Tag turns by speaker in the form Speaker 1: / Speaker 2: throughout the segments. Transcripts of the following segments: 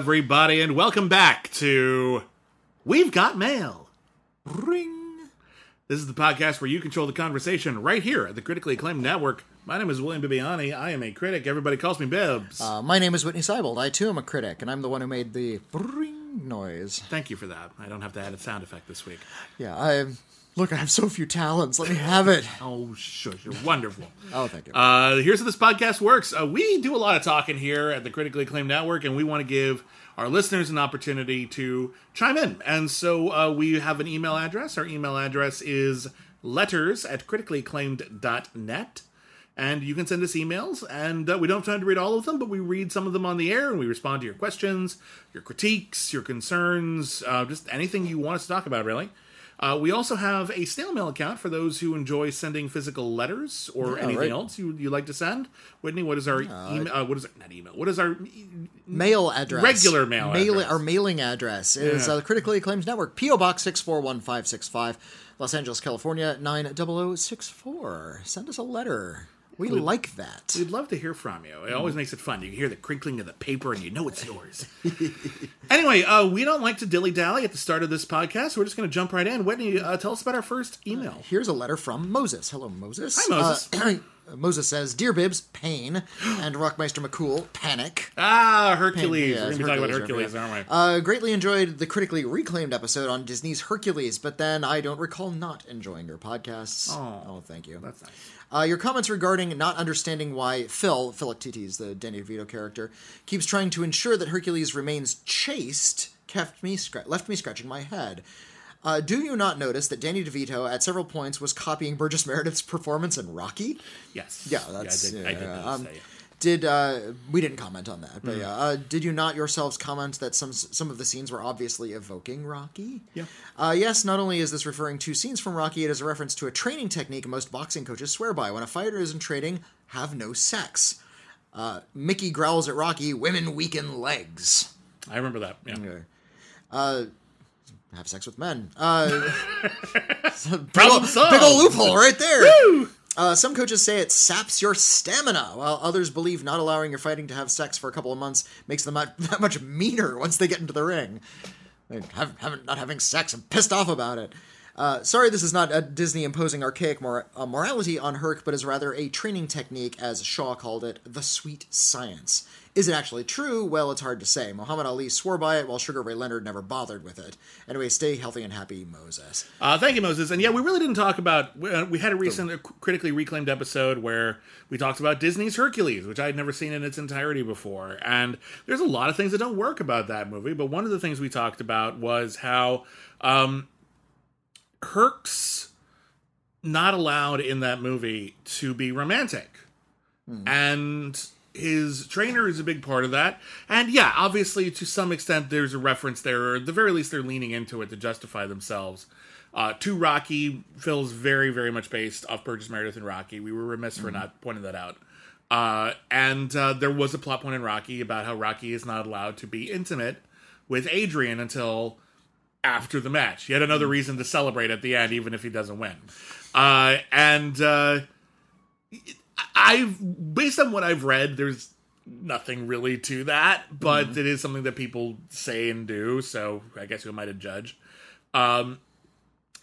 Speaker 1: everybody, and welcome back to We've Got Mail.
Speaker 2: Ring.
Speaker 1: This is the podcast where you control the conversation right here at the critically acclaimed network. My name is William Bibbiani. I am a critic. Everybody calls me Bibbs.
Speaker 2: Uh, my name is Witney Seibold. I too am a critic, and I'm the one who made the ring noise.
Speaker 1: Thank you for that. I don't have to add a sound effect this week.
Speaker 2: Yeah, I look. I have so few talents. Let me have it.
Speaker 1: Oh, shush. You're wonderful.
Speaker 2: Oh, thank you.
Speaker 1: Uh, here's how this podcast works. Uh, we do a lot of talking here at the Critically Acclaimed Network, and we want to give our listeners an opportunity to chime in. And so uh, we have an email address. Our email address is letters at criticallyacclaimed.net. And you can send us emails, and uh, we don't have time to read all of them, but we read some of them on the air, and we respond to your questions, your critiques, your concerns, uh, just anything you want us to talk about, really. Uh, we also have a snail mail account for those who enjoy sending physical letters or
Speaker 2: Yeah,
Speaker 1: anything
Speaker 2: right.
Speaker 1: else you you like to send. Witney, what is our email? Uh, what is our, not email? What is our
Speaker 2: mail address.
Speaker 1: regular mail address.
Speaker 2: Our mailing address is
Speaker 1: Yeah.
Speaker 2: uh, the Critically Acclaimed Network, P.O. Box 641565, Los Angeles, California, 90064. Send us a letter. We like that.
Speaker 1: We'd love to hear from you. It
Speaker 2: Mm.
Speaker 1: always makes it fun. You can hear the crinkling of the paper and you know it's yours. anyway, uh, we don't like to dilly dally at the start of this podcast. We're just going to jump right in. Witney, uh, tell us about our first email.
Speaker 2: Here's a letter from Moses. Hello, Moses.
Speaker 1: Hi, Moses.
Speaker 2: Uh, Moses says, Dear Bibbs, pain, and Rockmeister McCool, panic.
Speaker 1: Ah, Hercules.
Speaker 2: Yeah,
Speaker 1: We're going to be talking about Hercules,
Speaker 2: yeah.
Speaker 1: aren't we?
Speaker 2: Uh, greatly enjoyed the critically reclaimed episode on Disney's Hercules, but then I don't recall not enjoying your podcasts.
Speaker 1: Oh.
Speaker 2: thank you.
Speaker 1: That's nice.
Speaker 2: Uh, your comments regarding not understanding why Phil, Philoctetes, the Danny DeVito character, keeps trying to ensure that Hercules remains chaste, kept me scra- left me scratching my head. Uh, do you not notice that Danny DeVito at several points was copying Burgess Meredith's performance in Rocky?
Speaker 1: Yes.
Speaker 2: Yeah, that's
Speaker 1: I did, I did
Speaker 2: yeah, um,
Speaker 1: that, yeah.
Speaker 2: Did uh, we didn't comment on that?
Speaker 1: Mm.
Speaker 2: But yeah, uh, did you not yourselves comment that some some of the scenes were obviously evoking Rocky?
Speaker 1: Yeah.
Speaker 2: Uh, yes. Not only is this referring to scenes from Rocky, it is a reference to a training technique most boxing coaches swear by. When a fighter is in training, have no sex. Uh, Mickey growls at Rocky, "Women weaken legs."
Speaker 1: I remember that. Yeah.
Speaker 2: Okay. Uh, have sex with men. Uh, big,
Speaker 1: Problem
Speaker 2: ol-
Speaker 1: solved.
Speaker 2: big ol' loophole right there. Uh, some coaches say it saps your stamina, while others believe not allowing your fighting to have sex for a couple of months makes them that much meaner once they get into the ring. They have, haven't not having sex. I'm pissed off about it. Uh, sorry, this is not a Disney imposing archaic mor- uh, morality on Herc, but is rather a training technique, as Shaw called it, the sweet science. Is it actually true? Well, it's hard to say. Muhammad Ali swore by it, while Sugar Ray Leonard never bothered with it. Anyway, stay healthy and happy, Moses.
Speaker 1: Uh, thank you, Moses. And yeah, we really didn't talk about. We, uh, had a recent uh, critically reclaimed episode where we talked about Disney's Hercules, which I had never seen in its entirety before. And there's a lot of things that don't work about that movie. But one of the things we talked about was how um, Herc's not allowed in that movie to be romantic. And his trainer is a big part of that. And yeah, obviously, to some extent, there's a reference there, or at the very least, they're leaning into it to justify themselves. Uh, to Rocky, Phil's very, very much based off Burgess Meredith and Rocky. We were remiss for not pointing that out. Uh, and uh, there was a plot point in Rocky about how Rocky is not allowed to be intimate with Adrian until after the match. Yet another reason to celebrate at the end, even if he doesn't win. Uh, and uh, I've based on what I've read, there's nothing really to that, but it is something that people say and do. So I guess who am I to judge? Um,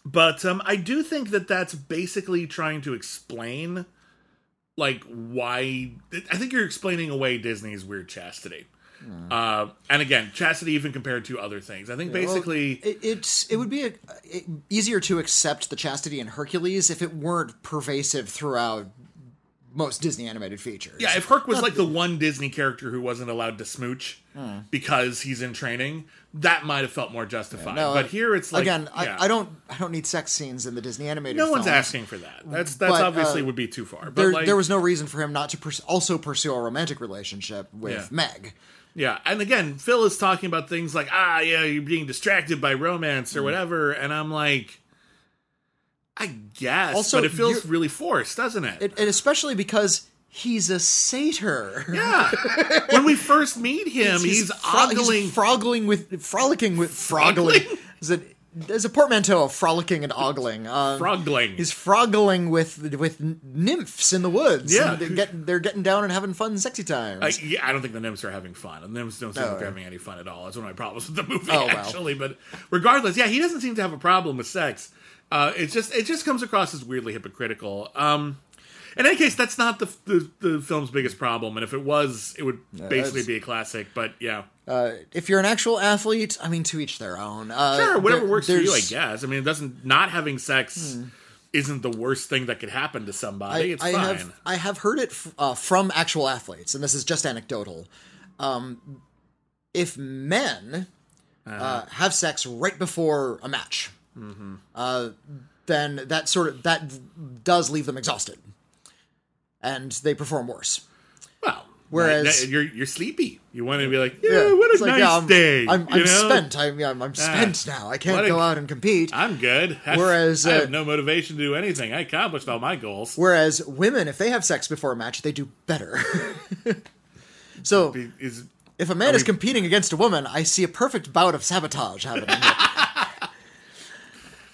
Speaker 1: but um, I do think that that's basically trying to explain, like, why. I think you're explaining away Disney's weird chastity. Uh, and again, chastity even compared to other things. I think basically.
Speaker 2: it, it's it would be a, it, easier to accept the chastity in Hercules if it weren't pervasive throughout most Disney animated features.
Speaker 1: Yeah, if Herc was like the one Disney character who wasn't allowed to smooch because he's in training, that might have felt more justified.
Speaker 2: No,
Speaker 1: but here it's like
Speaker 2: again,
Speaker 1: yeah.
Speaker 2: I, I don't I don't need sex scenes in the Disney animated.
Speaker 1: No one's asking for that. That's that's
Speaker 2: But,
Speaker 1: obviously
Speaker 2: uh,
Speaker 1: would be too far. But
Speaker 2: There,
Speaker 1: like,
Speaker 2: there was no reason for him not to pers- also pursue a romantic relationship with
Speaker 1: Yeah.
Speaker 2: Meg.
Speaker 1: yeah, and again, Phil is talking about things like ah, yeah, you're being distracted by romance
Speaker 2: Mm.
Speaker 1: or whatever, and I'm like, I guess,
Speaker 2: Also,
Speaker 1: but it feels really forced, doesn't it?
Speaker 2: It, and especially because he's a satyr.
Speaker 1: yeah. when we first meet him, he's,
Speaker 2: fro-
Speaker 1: ogling.
Speaker 2: he's froggling with frolicking with froggling.
Speaker 1: Froggling?
Speaker 2: Is it there's a portmanteau of frolicking and ogling. Um,
Speaker 1: Frogling.
Speaker 2: He's froggling with with nymphs in the woods.
Speaker 1: Yeah.
Speaker 2: they're getting they're getting down and having fun, sexy times.
Speaker 1: I, yeah, I don't think the nymphs are having fun. The nymphs don't seem
Speaker 2: Oh,
Speaker 1: like they're having any fun at all. That's one of my problems with the movie,
Speaker 2: Oh, well.
Speaker 1: actually. But regardless, yeah, he doesn't seem to have a problem with sex. Uh, it just it just comes across as weirdly hypocritical. Um, in any case, that's not the, the the film's biggest problem. And if it was, it would basically be a classic. But yeah,
Speaker 2: Uh, if you're an actual athlete, I mean, to each their own. Uh,
Speaker 1: sure, whatever
Speaker 2: there-
Speaker 1: works for you, I guess. I mean, it doesn't not having sex isn't the worst thing that could happen to somebody. it's
Speaker 2: I
Speaker 1: fine.
Speaker 2: have I have heard it f- uh, from actual athletes, and this is just anecdotal. Um, if men uh,
Speaker 1: Uh-huh.
Speaker 2: have sex right before a match,
Speaker 1: Mm-hmm.
Speaker 2: uh, then that sort of that does leave them exhausted, and they perform worse.
Speaker 1: well,
Speaker 2: whereas-
Speaker 1: you're you're sleepy. You want to be like, yeah, what a
Speaker 2: it's like,
Speaker 1: nice
Speaker 2: yeah, I'm,
Speaker 1: day.
Speaker 2: I'm, I'm?
Speaker 1: Ah,
Speaker 2: spent. I'm, I'm, I'm spent now. I can't
Speaker 1: a-
Speaker 2: go out and compete.
Speaker 1: I'm good.
Speaker 2: Whereas,
Speaker 1: I
Speaker 2: uh,
Speaker 1: have no motivation to do anything. I accomplished all my goals.
Speaker 2: Whereas women, if they have sex before a match, they do better. so
Speaker 1: Is
Speaker 2: if a man is competing against a woman, I see a perfect bout of sabotage happening.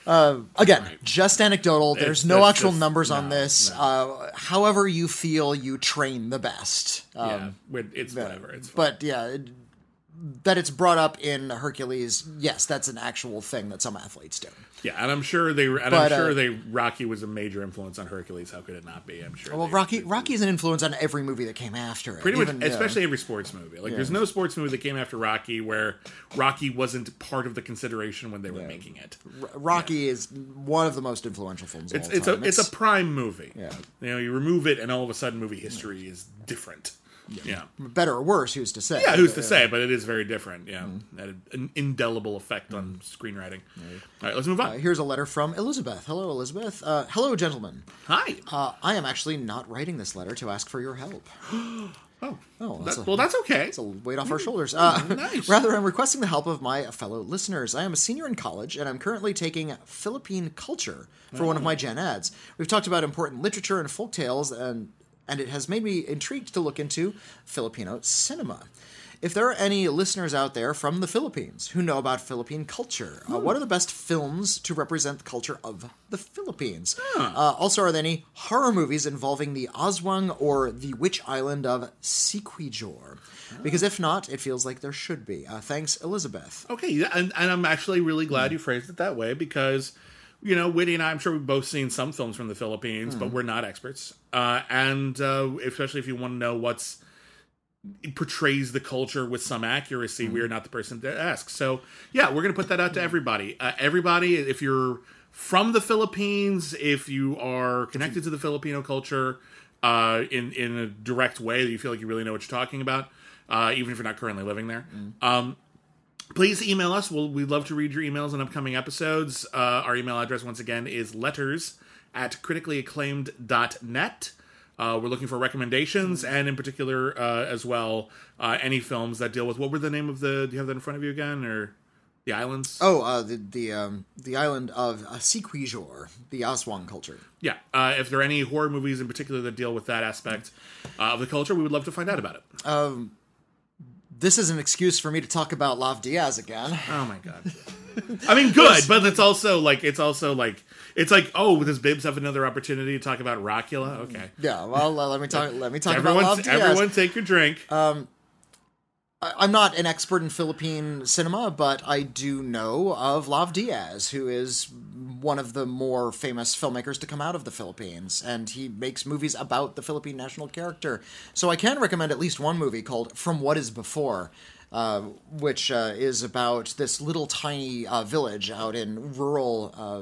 Speaker 2: Uh, again, just anecdotal. There's no actual
Speaker 1: just-
Speaker 2: numbers on
Speaker 1: no,
Speaker 2: this. Uh, however, you feel you train the best. Um,
Speaker 1: yeah, it's whatever. It's fine.
Speaker 2: But yeah, that it's brought up in Hercules. Yes, that's an actual thing that some athletes do.
Speaker 1: yeah, and I'm sure they and
Speaker 2: But,
Speaker 1: I'm sure
Speaker 2: uh,
Speaker 1: they Rocky was a major influence on Hercules. How could it not be? I'm sure.
Speaker 2: Well,
Speaker 1: they-
Speaker 2: Rocky is an influence on every movie that came after it.
Speaker 1: Pretty
Speaker 2: even,
Speaker 1: much,
Speaker 2: yeah.
Speaker 1: especially every sports movie. Like, there's no sports movie that came after Rocky where Rocky wasn't part of the consideration when they were making it.
Speaker 2: Rocky is one of the most influential films of
Speaker 1: It's
Speaker 2: all
Speaker 1: it's
Speaker 2: time.
Speaker 1: a it's a prime movie.
Speaker 2: Yeah.
Speaker 1: you know, you remove it, and all of a sudden, movie history is different. Yeah.
Speaker 2: better or worse. Who's to say?
Speaker 1: Yeah, who's to say? But it is very different. Yeah,
Speaker 2: Mm-hmm.
Speaker 1: Had an indelible effect on screenwriting. All right, let's move on.
Speaker 2: Uh, here's a letter from Elizabeth. Hello, Elizabeth. Uh, hello, gentlemen.
Speaker 1: Hi.
Speaker 2: Uh, I am actually not writing this letter to ask for your help.
Speaker 1: oh,
Speaker 2: Oh, that's
Speaker 1: that-
Speaker 2: a-
Speaker 1: well, that's okay.
Speaker 2: It's a weight off our shoulders. Uh,
Speaker 1: nice.
Speaker 2: Rather, I'm requesting the help of my fellow listeners. I am a senior in college, and I'm currently taking Philippine culture for one of my gen ads. We've talked about important literature and folk tales, and and it has made me intrigued to look into Filipino cinema. If there are any listeners out there from the Philippines who know about Philippine culture, uh, what are the best films to represent the culture of the Philippines? Uh, also, are there any horror movies involving the Aswang or the Witch Island of Siquijor? Because if not, it feels like there should be. Uh, thanks, Elizabeth.
Speaker 1: Okay, and, and I'm actually really glad
Speaker 2: Hmm.
Speaker 1: you phrased it that way because, you know, Whitty and I, I'm sure we've both seen some films from the Philippines,
Speaker 2: Hmm.
Speaker 1: but we're not experts. Uh, and uh, especially if you want to know what's portrays the culture with some accuracy,
Speaker 2: Hmm.
Speaker 1: we are not the person to ask. So, yeah, we're going to put that out to everybody. Uh, everybody, if you're from the Philippines, if you are connected to the Filipino culture uh, in in a direct way that you feel like you really know what you're talking about, uh, even if you're not currently living there. Um, please email us. We'll, we'd love to read your emails in upcoming episodes. Uh, our email address, once again, is letters at criticallyacclaimed.net. Uh, we're looking for recommendations and, in particular, uh, as well, uh, any films that deal with what were the name of the. Do you have that in front of you again? Or the islands?
Speaker 2: Oh, uh, the the um, the island of uh, the Aswang culture.
Speaker 1: Yeah. Uh, if there are any horror movies in particular that deal with that aspect uh, of the culture, we would love to find out about it.
Speaker 2: This is an excuse for me to talk about Lav Diaz again.
Speaker 1: Oh my god. I mean, good, but it's also like it's also like it's like oh, does Bibbs have another opportunity to talk about Rockula? Okay,
Speaker 2: Yeah, well, let me talk. Let me talk
Speaker 1: everyone,
Speaker 2: about Lav Diaz.
Speaker 1: everyone, take your drink.
Speaker 2: I- I'm not an expert in Philippine cinema, but I do know of Lav Diaz, who is one of the more famous filmmakers to come out of the Philippines, and he makes movies about the Philippine national character. So I can recommend at least one movie called From What Is Before. Uh, which uh, is about this little tiny uh, village out in rural uh,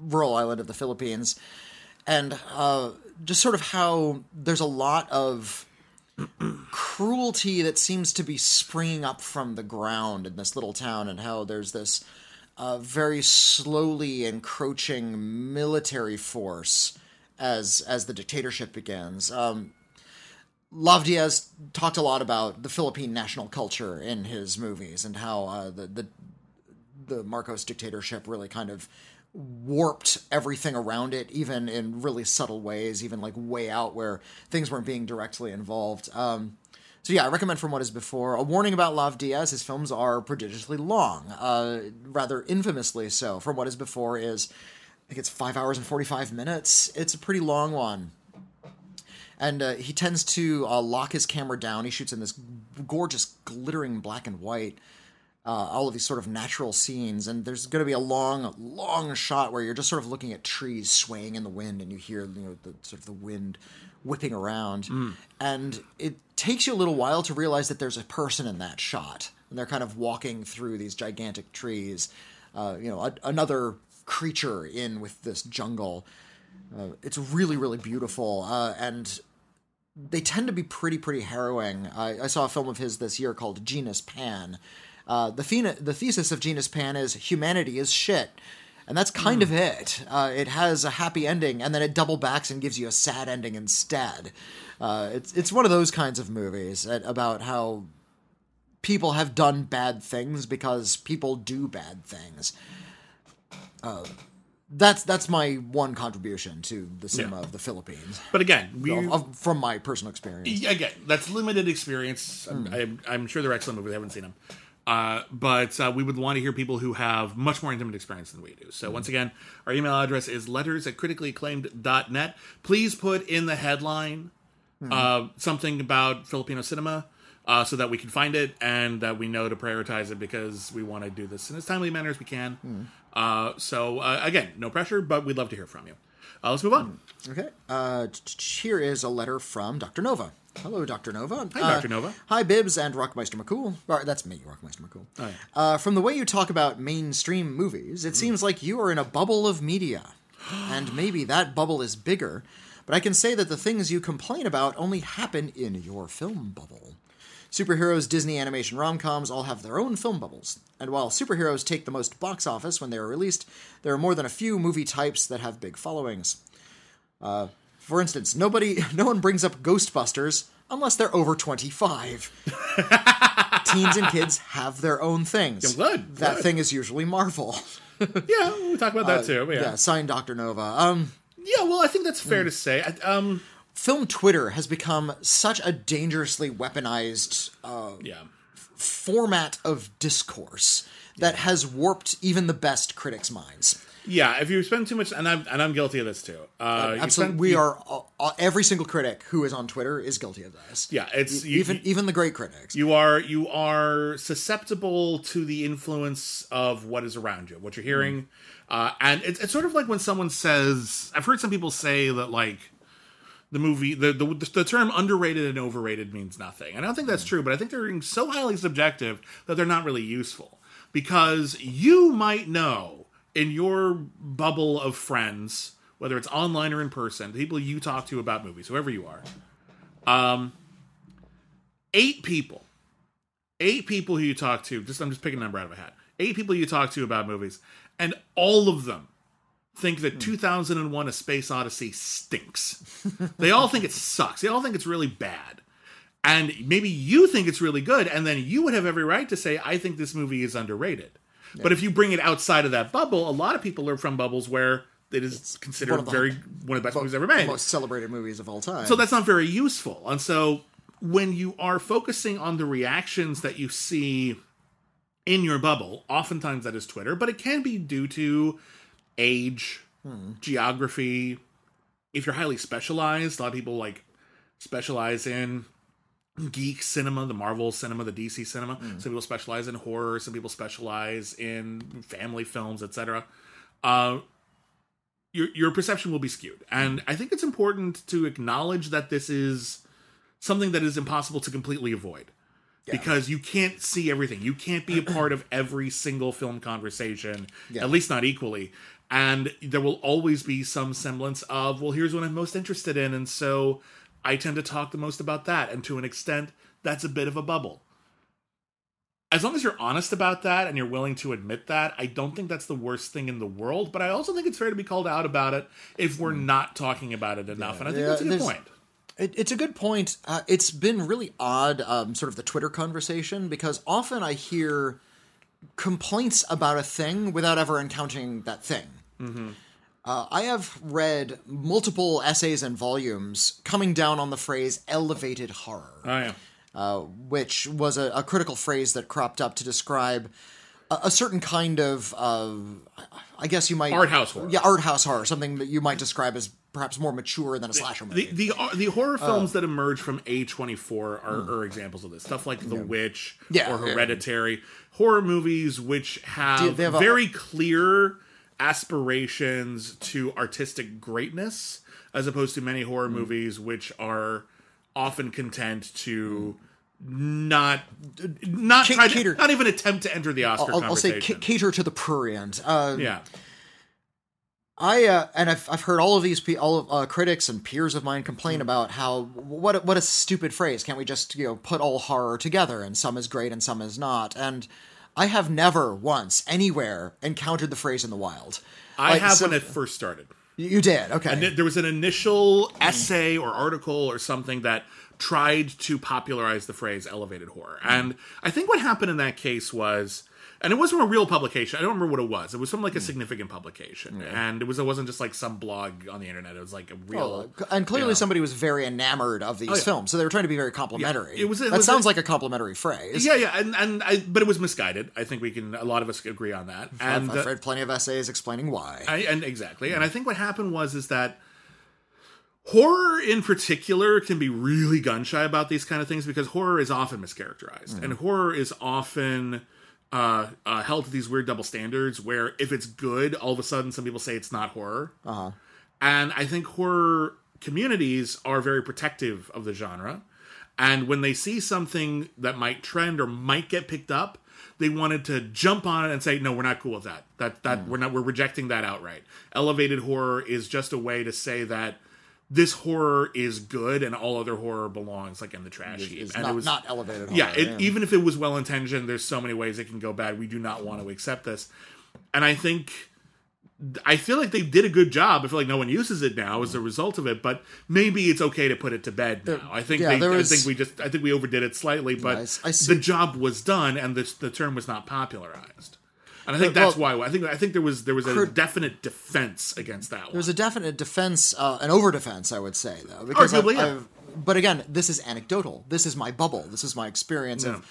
Speaker 2: rural island of the Philippines, and uh, just sort of how there's a lot of cruelty that seems to be springing up from the ground in this little town, and how there's this uh, very slowly encroaching military force as as the dictatorship begins. Um, Lav Diaz talked a lot about the Philippine national culture in his movies and how uh, the, the the Marcos dictatorship really kind of warped everything around it, even in really subtle ways, even like way out where things weren't being directly involved. Um, So yeah, I recommend From What Is Before. A warning about Lav Diaz: his films are prodigiously long, uh, rather infamously so. From What Is Before is, I think it's five hours and forty-five minutes. It's a pretty long one, and uh, he tends to uh, lock his camera down. He shoots in this gorgeous, glittering black and white. Uh, all of these sort of natural scenes, and there's going to be a long, long shot where you're just sort of looking at trees swaying in the wind, and you hear you know the sort of the wind whipping around, and it takes you a little while to realize that there's a person in that shot, and they're kind of walking through these gigantic trees. Uh, you know, a, another creature in with this jungle. Uh, it's really, really beautiful, uh, and they tend to be pretty, pretty harrowing. I, I saw a film of his this year called Genus Pan. Uh, the, thena- the thesis of Genus Pan is humanity is shit. And that's kind of it. Uh, it has a happy ending, and then it double backs and gives you a sad ending instead. Uh, it's it's one of those kinds of movies at, about how people have done bad things because people do bad things. Uh, that's that's my one contribution to the cinema
Speaker 1: Yeah.
Speaker 2: of the Philippines,
Speaker 1: But again, we
Speaker 2: of- from my personal experience.
Speaker 1: again that's limited experience. I'm, I'm, I'm sure they're excellent movies. I haven't seen them. Uh, but uh, we would want to hear people who have much more intimate experience than we do. So once again, our email address is letters at criticallyacclaimed.net. Please put in the headline uh, something about Filipino cinema uh, so that we can find it and that we know to prioritize it because we want to do this in as timely a manner as we can. Uh, so uh, again, no pressure, but we'd love to hear from you. Uh, let's move on.
Speaker 2: Okay. Uh, t- t- here is a letter from Dr. Nova. Hello, Dr. Nova.
Speaker 1: Hi,
Speaker 2: Uh,
Speaker 1: Dr. Nova.
Speaker 2: Hi, Bibbs and Rockmeister McCool. Or, that's me, Rockmeister McCool. uh, from the way you talk about mainstream movies, it seems like you are in a bubble of media. and maybe that bubble is bigger, but I can say that the things you complain about only happen in your film bubble. Superheroes, Disney animation rom coms all have their own film bubbles. And while superheroes take the most box office when they are released, there are more than a few movie types that have big followings. Uh, for instance, nobody, no one brings up Ghostbusters unless they're over 25. Teens and kids have their own things.
Speaker 1: Yeah, good,
Speaker 2: That
Speaker 1: good.
Speaker 2: thing is usually Marvel.
Speaker 1: Yeah, we talk about that too.
Speaker 2: Yeah,
Speaker 1: yeah.
Speaker 2: signed Dr. Nova. Um,
Speaker 1: yeah, well, I think that's fair to say. I, um,
Speaker 2: film Twitter has become such a dangerously weaponized uh,
Speaker 1: yeah.
Speaker 2: format of discourse that has warped even the best critics' minds.
Speaker 1: Yeah, if you spend too much, and I'm and I'm guilty of this too. Uh, you
Speaker 2: Absolutely,
Speaker 1: spend-
Speaker 2: we
Speaker 1: you-
Speaker 2: are uh, uh, every single critic who is on Twitter is guilty of this.
Speaker 1: Yeah, it's you,
Speaker 2: even even the great critics.
Speaker 1: you are you are susceptible to the influence of what is around you, what you're hearing, uh, and it's it's sort of like when someone says. I've heard some people say that like the movie the, the the term underrated and overrated means nothing. And I don't think that's true, but I think they're being so highly subjective that they're not really useful because you might know in your bubble of friends, whether it's online or in person, the people you talk to about movies, whoever you are, um, eight people, eight people who you talk to. Just I'm just picking a number out of a hat. Eight people you talk to about movies, and all of them think that 2001 A Space Odyssey stinks. they all think it sucks. They all think it's really bad. And maybe you think it's really good, and then you would have every right to say, I think this movie is underrated. But if you bring it outside of that bubble, a lot of people are from bubbles where it is considered
Speaker 2: one
Speaker 1: very one of the best movies ever made.
Speaker 2: Most celebrated movies of all time.
Speaker 1: So that's not very useful. And so when you are focusing on the reactions that you see in your bubble, oftentimes that is Twitter, but it can be due to age, geography. If you're highly specialized, a lot of people like specialize in geek cinema, the Marvel cinema, the DC cinema. Some people specialize in horror, some people specialize in family films, etc. Uh, your your perception will be skewed, and I think it's important to acknowledge that this is something that is impossible to completely avoid. Because you can't see everything. You can't be a part of every single film conversation,
Speaker 2: Yeah.
Speaker 1: at least not equally. And there will always be some semblance of, well, here's what I'm most interested in. And so I tend to talk the most about that. And to an extent, that's a bit of a bubble. As long as you're honest about that and you're willing to admit that, I don't think that's the worst thing in the world. But I also think it's fair to be called out about it if we're not talking about it enough. And I think.
Speaker 2: Yeah,
Speaker 1: that's a good point.
Speaker 2: It, it's a good point. Uh, it's been really odd, um, sort of the Twitter conversation, because often I hear complaints about a thing without ever encountering that thing. Uh, I have read multiple essays and volumes coming down on the phrase elevated horror.
Speaker 1: Oh, yeah.
Speaker 2: uh, which was a, a critical phrase that cropped up to describe a, a certain kind of, uh, I guess you might
Speaker 1: Art house horror.
Speaker 2: Yeah, art house horror, something that you might describe as perhaps more mature than a slasher movie.
Speaker 1: The the uh, the horror
Speaker 2: Oh.
Speaker 1: films that emerge from A24 are, are examples of this. Stuff like The Witch
Speaker 2: Hmm. Yeah,
Speaker 1: or
Speaker 2: yeah.
Speaker 1: Hereditary. Horror movies which have,
Speaker 2: have a-
Speaker 1: very clear aspirations to artistic greatness as opposed to many horror
Speaker 2: Hmm.
Speaker 1: movies which are often content to not not
Speaker 2: Ca-
Speaker 1: try to,
Speaker 2: cater-
Speaker 1: not even attempt to enter the Oscar
Speaker 2: I'll, I'll say ca- cater to the prurient. Uh,
Speaker 1: yeah.
Speaker 2: I uh, and I've I've heard all of these pe- all of uh, critics and peers of mine complain
Speaker 1: Mm.
Speaker 2: about how what a- what a stupid phrase. Can't we just you know put all horror together and some is great and some is not? And I have never once anywhere encountered the phrase in the wild.
Speaker 1: I
Speaker 2: Like,
Speaker 1: have
Speaker 2: so-
Speaker 1: when it first started.
Speaker 2: You did okay.
Speaker 1: And there was an initial essay or article or something that tried to popularize the phrase elevated horror. And I think what happened in that case was and it wasn't a real publication. I don't remember what it was. It was from like a hmm. significant publication. And it was it wasn't just like some blog on the internet. It was like a real
Speaker 2: Well, and clearly somebody was very enamored of these oh,
Speaker 1: yeah.
Speaker 2: films, so they were trying to be very complimentary.
Speaker 1: it was- it
Speaker 2: that
Speaker 1: was
Speaker 2: sounds
Speaker 1: a-
Speaker 2: like a complimentary phrase.
Speaker 1: Yeah, yeah, and and I, but it was misguided. I think we can. A lot of us agree on that.
Speaker 2: I've,
Speaker 1: And
Speaker 2: I've
Speaker 1: uh,
Speaker 2: read plenty of essays explaining why.
Speaker 1: I, and exactly. And I hmm. think what happened was is that horror in particular can be really gun shy about these kind of things because horror is often mischaracterized hmm. and horror is often uh, uh, held to these weird double standards where if it's good, all of a sudden some people say it's not horror.
Speaker 2: Uh-huh.
Speaker 1: And I think horror communities are very protective of the genre. And when they see something that might trend or might get picked up, they wanted to jump on it and say, "No, we're not cool with that. That that we're not. We're rejecting that outright." Elevated horror is just a way to say that this horror is good and all other horror belongs like in the trash heap.
Speaker 2: It's
Speaker 1: and
Speaker 2: not,
Speaker 1: it was
Speaker 2: not elevated.
Speaker 1: yeah,
Speaker 2: horror,
Speaker 1: it, even if it was well intentioned, there's so many ways it can go bad. We do not want to accept this, and I think I feel like they did a good job. I feel like no one uses it now as a result of it, but maybe it's okay to put it to bed now. I think
Speaker 2: yeah,
Speaker 1: they,
Speaker 2: was-
Speaker 1: I think we just I think we overdid it slightly, but
Speaker 2: I s- I see-
Speaker 1: the job was done and the term was not popularized. And I think
Speaker 2: Well-
Speaker 1: that's why I think I think there was there was a definite defense against that one.
Speaker 2: There's a definite defense, uh, an over defense, I would say, though, because I've,
Speaker 1: Arguably, yeah.
Speaker 2: I've- but again, this is anecdotal. This is my bubble. This is my experience of.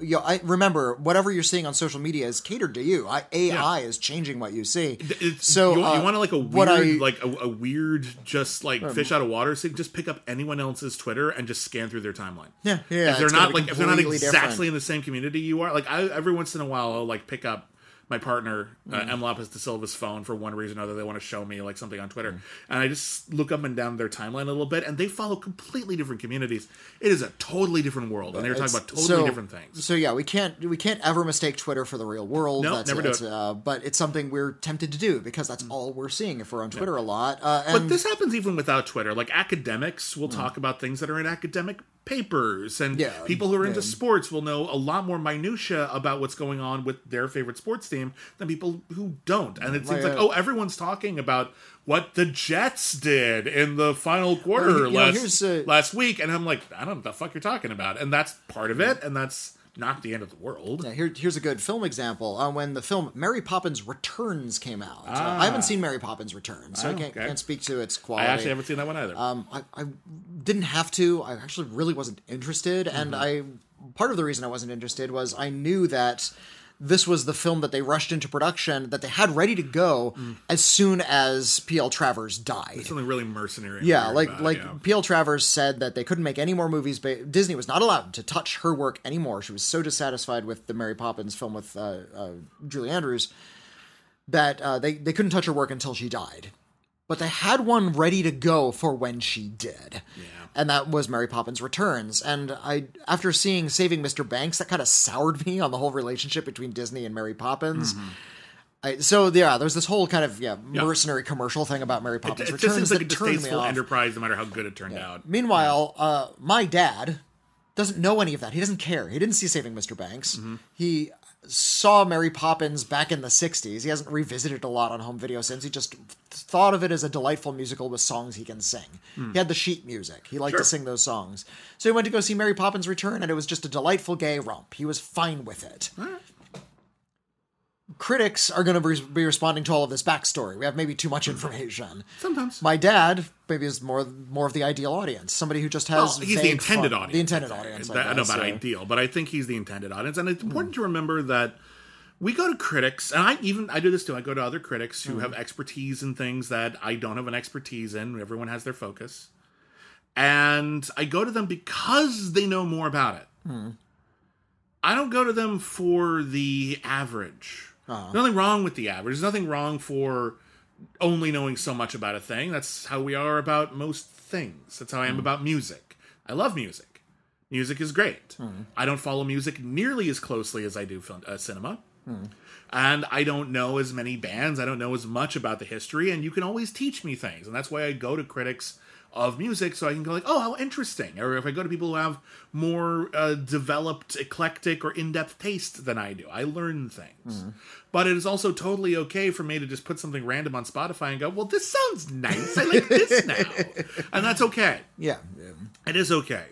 Speaker 2: You know, I remember whatever you're seeing on social media is catered to you. I, AI is changing what you see.
Speaker 1: It's,
Speaker 2: so
Speaker 1: you,
Speaker 2: uh,
Speaker 1: you want to like a weird,
Speaker 2: I-
Speaker 1: like a, a weird, just like fish out of water thing. Just pick up anyone else's Twitter and just scan through their timeline.
Speaker 2: Yeah, yeah,
Speaker 1: If they're not like if they're not exactly
Speaker 2: different.
Speaker 1: in the same community you are, like I every once in a while I'll like pick up my partner uh,
Speaker 2: Mm-hmm.
Speaker 1: M Lopez de Silva's phone for one reason or other. They want to show me like something on Twitter,
Speaker 2: Mm-hmm.
Speaker 1: and I just look up and down their timeline a little bit, and they follow completely different communities. It is a totally different world, and they're talking about totally
Speaker 2: so-
Speaker 1: different things.
Speaker 2: So yeah, we can't we can't ever mistake Twitter for the real world.
Speaker 1: No,
Speaker 2: that's,
Speaker 1: never do it.
Speaker 2: Uh, but it's something we're tempted to do because that's all we're seeing if we're on Twitter a lot. Uh, and
Speaker 1: But this happens even without Twitter. Like academics will talk about things that are in academic papers, and.
Speaker 2: Yeah,
Speaker 1: people who are into
Speaker 2: yeah.
Speaker 1: sports will know a lot more minutia about what's going on with their favorite sports team than people who don't. And it seems
Speaker 2: Like, uh,
Speaker 1: oh, everyone's talking about what the Jets did in the final quarter
Speaker 2: Well, know,
Speaker 1: last
Speaker 2: uh,
Speaker 1: last week, and I'm like, I don't know what the fuck you're talking about, and that's part of it, and that's not the end of the world.
Speaker 2: Yeah, here, here's a good film example. Uh, when the film Mary Poppins Returns came out, Uh, I haven't seen Mary Poppins Returns, so I
Speaker 1: Ah. Oh,
Speaker 2: can't,
Speaker 1: okay.
Speaker 2: can't speak to its quality.
Speaker 1: I actually haven't seen that one either.
Speaker 2: Um, I, I didn't have to. I actually really wasn't interested, and
Speaker 1: Mm-hmm.
Speaker 2: I part of the reason I wasn't interested was I knew that this was the film that they rushed into production that they had ready to go
Speaker 1: Mm.
Speaker 2: as soon as P.L. Travers died.
Speaker 1: Something really mercenary.
Speaker 2: Yeah, like like
Speaker 1: yeah.
Speaker 2: P.L. Travers said that they couldn't make any more movies. But Disney was not allowed to touch her work anymore. She was so dissatisfied with the Mary Poppins film with uh, uh, Julie Andrews that uh, they they couldn't touch her work until she died. But they had one ready to go for when she did.
Speaker 1: Yeah.
Speaker 2: And that was Mary Poppins Returns. And I after seeing Saving Mr. Banks, that kind of soured me on the whole relationship between Disney and Mary Poppins.
Speaker 1: Mm-hmm.
Speaker 2: I, so yeah, there's this whole kind of yeah mercenary commercial thing about Mary Poppins
Speaker 1: It just
Speaker 2: Returns
Speaker 1: seems like a
Speaker 2: that turned me
Speaker 1: distasteful
Speaker 2: off.
Speaker 1: enterprise, no matter how good it turned out.
Speaker 2: Meanwhile, uh, my dad doesn't know any of that. He doesn't care. He didn't see Saving Mr. Banks.
Speaker 1: Mm-hmm.
Speaker 2: He saw Mary Poppins back in the 60s. He hasn't revisited a lot on home video since. He just thought of it as a delightful musical with songs he can sing. He had the sheet music. He liked to
Speaker 1: Hmm.
Speaker 2: Sing those songs. So he went to go see Mary Poppins Return, and it was just a delightful gay romp. He was fine with it. Critics are going to be responding to all of this backstory. We have maybe too much information.
Speaker 1: Sometimes.
Speaker 2: My dad maybe is more more of the ideal audience, somebody who just has
Speaker 1: Well, he's the intended
Speaker 2: fun-
Speaker 1: audience.
Speaker 2: The intended
Speaker 1: I
Speaker 2: audience.
Speaker 1: That- I, know about
Speaker 2: yeah. Hmm.
Speaker 1: ideal, but I think he's the intended audience, and it's important to remember that we go to critics, and I even I do this too. I go to other critics
Speaker 2: Hmm.
Speaker 1: who have expertise in things that I don't have an expertise in. Everyone has their focus, and I go to them because they know more about it.
Speaker 2: Hmm.
Speaker 1: I don't go to them for the average.
Speaker 2: Uh-huh.
Speaker 1: Nothing wrong with the average. There's nothing wrong for only knowing so much about a thing. That's how we are about most things. That's how I am about music. I love music. Music is great. I don't follow music nearly as closely as I do film, uh, cinema. And I don't know as many bands. I don't know as much about the history. And you can always teach me things. And that's why I go to critics of music so I can go like, oh, how interesting. Or if I go to people who have more uh, developed, eclectic, or in-depth taste than I do, I learn things. But it is also totally okay for me to just put something random on Spotify and go, well, this sounds nice. I like this now. and that's okay.
Speaker 2: Yeah, yeah.
Speaker 1: It is okay.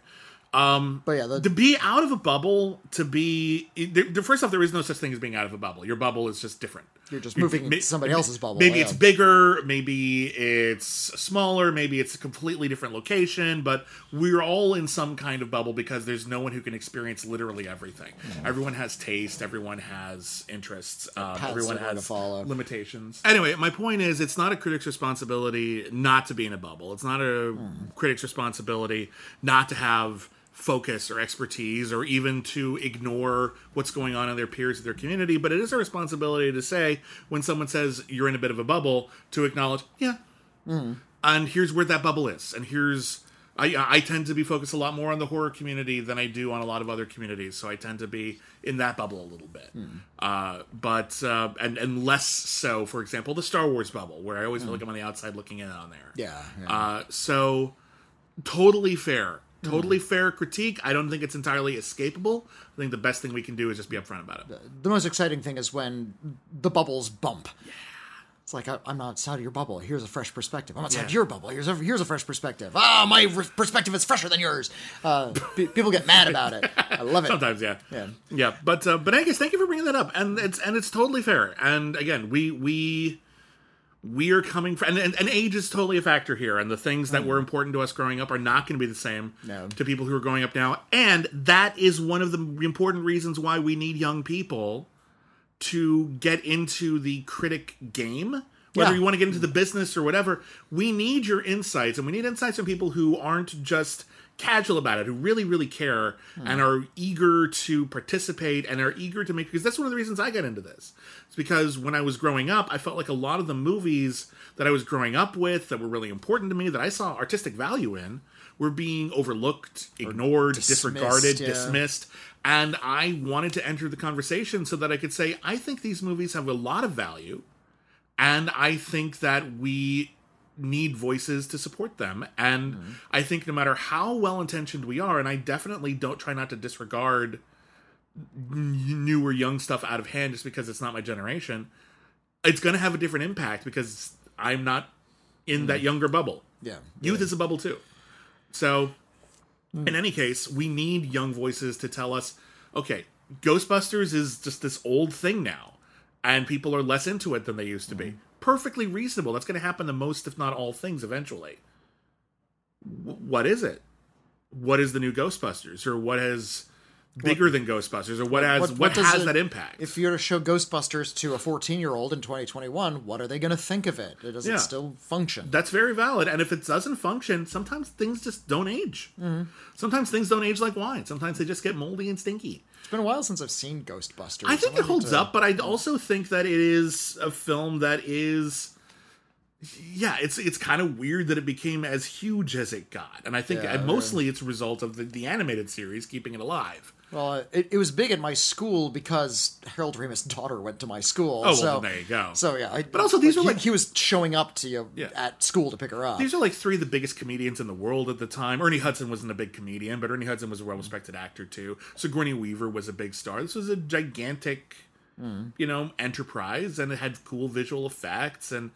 Speaker 2: Um, but yeah, the,
Speaker 1: To be out of a bubble, to be there- first off, there is no such thing as being out of a bubble. Your bubble is just different.
Speaker 2: You're just moving
Speaker 1: Ma-
Speaker 2: into somebody else's bubble,
Speaker 1: Maybe
Speaker 2: yeah.
Speaker 1: it's bigger, maybe it's smaller, maybe it's a completely different location, but we're all in some kind of bubble because there's no one who can experience literally everything. Everyone has taste, everyone has interests, um, everyone has limitations. Anyway, my point is it's not a critic's responsibility not to be in a bubble. It's not a critic's responsibility not to have focus or expertise or even to ignore what's going on in their peers of their community, but it is a responsibility to say when someone says you're in a bit of a bubble to acknowledge, yeah. And here's where that bubble is. And here's I, I tend to be focused a lot more on the horror community than I do on a lot of other communities, so I tend to be in that bubble a little bit. Uh, but uh, and and less so, for example, the Star Wars bubble, where I always feel like I'm on the outside looking in on there.
Speaker 2: yeah, yeah.
Speaker 1: Uh, so totally fair, totally fair critique. I don't think it's entirely escapable. I think the best thing we can do is just be upfront about it.
Speaker 2: the most exciting thing is when the bubbles bump. Yeah. It's like I, I'm not outside of your bubble. Here's a fresh perspective. I'm outside
Speaker 1: Yeah.
Speaker 2: your bubble. Here's a here's a fresh perspective. Ah, my re- perspective is fresher than yours. Uh, pe- people get mad about it. I love it.
Speaker 1: Sometimes, yeah,
Speaker 2: Yeah.
Speaker 1: yeah. But uh, but Angus, thank you for bringing that up, and it's and it's totally fair. And again, we we we are coming from, and, and, age is totally a factor here. And the things that were mm. important to us growing up are not going to be the same
Speaker 2: No.
Speaker 1: to people who are growing up now. And that is one of the important reasons why we need young people to get into the critic game. Whether
Speaker 2: Yeah.
Speaker 1: you want to get into the business or whatever, we need your insights, and we need insights from people who aren't just casual about it, who really, really care and hmm. are eager to participate and are eager to make. Because that's one of the reasons I got into this. It's because when I was growing up, I felt like a lot of the movies that I was growing up with that were really important to me, that I saw artistic value in, were being overlooked, ignored,
Speaker 2: dismissed,
Speaker 1: disregarded,
Speaker 2: yeah.
Speaker 1: dismissed. And I wanted to enter the conversation so that I could say, I think these movies have a lot of value. And I think that we need voices to support them. And
Speaker 2: Mm-hmm.
Speaker 1: I think no matter how well intentioned we are, and I definitely don't try not to disregard n- newer young stuff out of hand just because it's not my generation, it's going to have a different impact because I'm not in that younger bubble.
Speaker 2: Yeah.
Speaker 1: Youth is a bubble too. So,
Speaker 2: Hmm.
Speaker 1: in any case, we need young voices to tell us, okay, Ghostbusters is just this old thing now, and people are less into it than they used to be. Perfectly reasonable. That's going to happen to most, if not all, things eventually. W- what is it? What is the new Ghostbusters, or what has bigger than Ghostbusters, or what has
Speaker 2: what-
Speaker 1: what,
Speaker 2: what
Speaker 1: has
Speaker 2: it-
Speaker 1: that impact?
Speaker 2: If you were to show Ghostbusters to a 14 year old in 2021, what are they going to think of it? Does
Speaker 1: Yeah.
Speaker 2: it still function?
Speaker 1: That's very valid. And if it doesn't function, sometimes things just don't age.
Speaker 2: Mm-hmm.
Speaker 1: Sometimes things don't age like wine. Sometimes they just get moldy and stinky.
Speaker 2: It's been a while since I've seen Ghostbusters.
Speaker 1: I think it holds
Speaker 2: to-
Speaker 1: up, but I also think that it is a film that is yeah, it's it's kind of weird that it became as huge as it got. And I think
Speaker 2: Yeah,
Speaker 1: mostly it's a result of the, the animated series keeping it alive.
Speaker 2: Well, it, it was big at my school because Harold Ramis' daughter went to my school.
Speaker 1: Oh, well,
Speaker 2: so,
Speaker 1: then there you go.
Speaker 2: So yeah, I,
Speaker 1: But also these
Speaker 2: like,
Speaker 1: were like-
Speaker 2: he was showing up to you
Speaker 1: Yeah.
Speaker 2: at school to pick her up.
Speaker 1: These are like three of the biggest comedians in the world at the time. Ernie Hudson wasn't a big comedian, but Ernie Hudson was a well respected actor too. Sigourney Weaver was a big star. This was a gigantic, mm. you know, enterprise, and it had cool visual effects, and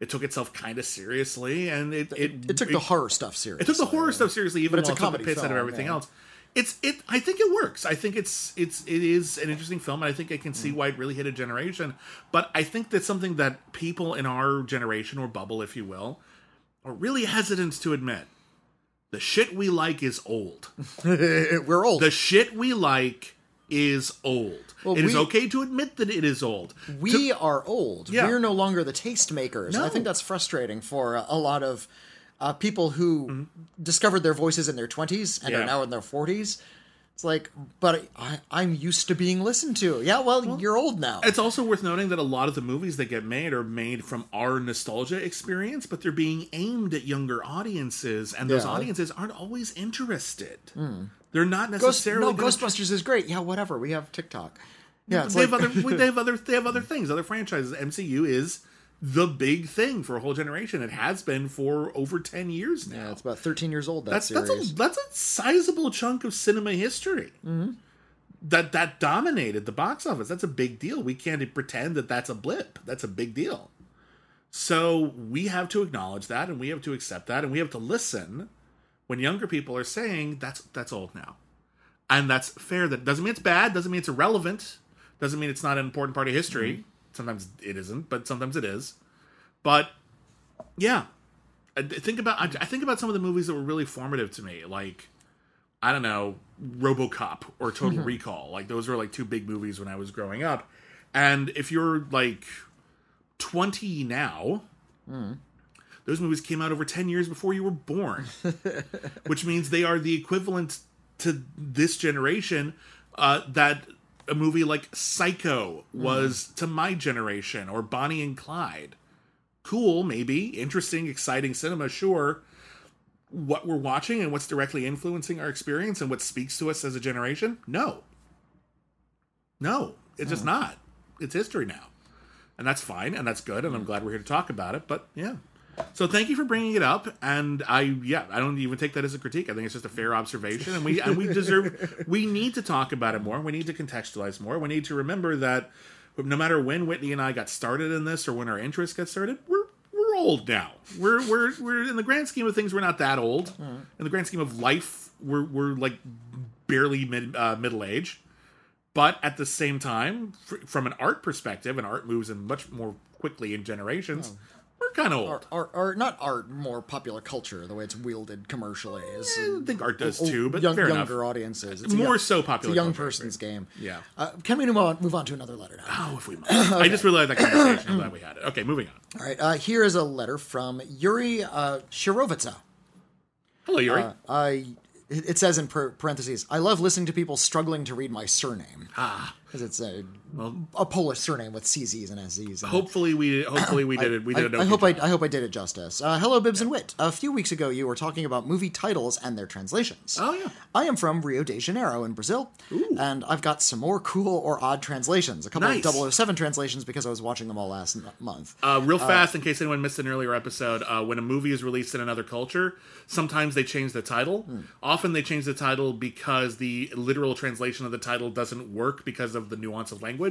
Speaker 1: it took itself kind of seriously, and it it,
Speaker 2: it took the horror stuff seriously.
Speaker 1: it took the horror stuff seriously, even
Speaker 2: But it's
Speaker 1: while
Speaker 2: a
Speaker 1: it took the
Speaker 2: comedy
Speaker 1: piss out of
Speaker 2: film,
Speaker 1: everything
Speaker 2: yeah.
Speaker 1: else. It's it. I think it works. I think it's it's it is an interesting film, and I think I can see mm. why it really hit a generation. But I think that's something that people in our generation or bubble, if you will, are really hesitant to admit. The shit we like is old.
Speaker 2: We're old.
Speaker 1: The shit we like is old.
Speaker 2: Well,
Speaker 1: it is
Speaker 2: we-
Speaker 1: okay to admit that it is old.
Speaker 2: we are old.
Speaker 1: Yeah.
Speaker 2: We're no longer the taste makers.
Speaker 1: No.
Speaker 2: I think that's frustrating for a, a lot of uh, people who discovered their voices in their 20s and
Speaker 1: Mm-hmm. Yeah.
Speaker 2: are now in their 40s. It's like, but I, I'm used to being listened to. Yeah, well, you're old now.
Speaker 1: It's also worth noting that a lot of the movies that get made are made from our nostalgia experience, but they're being aimed at younger audiences, and those
Speaker 2: Yeah.
Speaker 1: Audiences aren't always interested. They're not
Speaker 2: Ghost,
Speaker 1: necessarily.
Speaker 2: no,
Speaker 1: gonna-
Speaker 2: Ghostbusters is great. Yeah, whatever. We have TikTok. Yeah,
Speaker 1: they
Speaker 2: like,
Speaker 1: have other. they have other. They have other things. Other franchises. MCU is the big thing for a whole generation. It has been for over ten years now.
Speaker 2: yeah, it's about 13 years old. That
Speaker 1: that's
Speaker 2: series.
Speaker 1: that's a that's a sizable chunk of cinema history.
Speaker 2: Mm-hmm.
Speaker 1: That that dominated the box office. That's a big deal. We can't pretend that that's a blip. That's a big deal. So we have to acknowledge that, and we have to accept that, and we have to listen when younger people are saying that's that's old now, and that's fair. That doesn't mean it's bad. Doesn't mean it's irrelevant. Doesn't mean it's not an important part of history. Sometimes it isn't, but sometimes it is. But yeah, I think about I I think about some of the movies that were really formative to me, like I don't know, RoboCop or Total Recall. Like those were like two big movies when I was growing up. And if you're like 20 now, those movies came out over 10 years before you were born, which means they are the equivalent to this generation uh, that a movie like Psycho hmm. was to my generation or Bonnie and Clyde. Cool, maybe. Interesting, exciting cinema, sure. What we're watching and what's directly influencing our experience and what speaks to us as a generation? No. No, it's just hmm. not. It's history now. And that's fine and that's good and I'm hmm. glad we're here to talk about it, but yeah. So thank you for bringing it up and I yeah, I don't even take that as a critique. I think it's just a fair observation and we and we deserve we need to talk about it more. We need to contextualize more. We need to remember that no matter when Witney and I got started in this or when our interest got started, we're we're old now. We're we're we're in the grand scheme of things, we're not that old. In the grand scheme of life, we're we're like barely mid uh, middle age. But at the same time, fr- from an art perspective, and art moves in much more quickly in generations. We're kind of old.
Speaker 2: Art, art, not art, more popular culture, the way it's wielded commercially is
Speaker 1: I think art does too, but
Speaker 2: young,
Speaker 1: fair
Speaker 2: younger
Speaker 1: enough.
Speaker 2: audiences. It's
Speaker 1: More
Speaker 2: young-
Speaker 1: so
Speaker 2: it's
Speaker 1: popular
Speaker 2: a young
Speaker 1: culture,
Speaker 2: person's game.
Speaker 1: Yeah.
Speaker 2: Uh, can we move on, move on to another letter now?
Speaker 1: Oh, if we might. I just realized that conversation. I'm glad we had it. Okay, moving on.
Speaker 2: All right. Uh, here is a letter from Yuri uh, Shirovitsa.
Speaker 1: Hello, Yuri.
Speaker 2: Uh, I it it says in parentheses, I love listening to people struggling to read my surname. Ah. Because it's a, a Polish surname with CZs and SZs. and-
Speaker 1: hopefully we hopefully we did it. We
Speaker 2: I,
Speaker 1: did it.
Speaker 2: I hope I, I hope I did it justice. Uh, hello, Bibbs and Wit. A few weeks ago, you were talking about movie titles and their translations.
Speaker 1: Oh, yeah.
Speaker 2: I am from Rio de Janeiro in Brazil, and I've got some more cool or odd translations. A couple
Speaker 1: Nice.
Speaker 2: of 007 translations because I was watching them all last month.
Speaker 1: Uh, real fast, in case anyone missed an earlier episode, uh, when a movie is released in another culture, sometimes they change the title.
Speaker 2: Hmm.
Speaker 1: Often they change the title because the literal translation of the title doesn't work because of the nuance of language.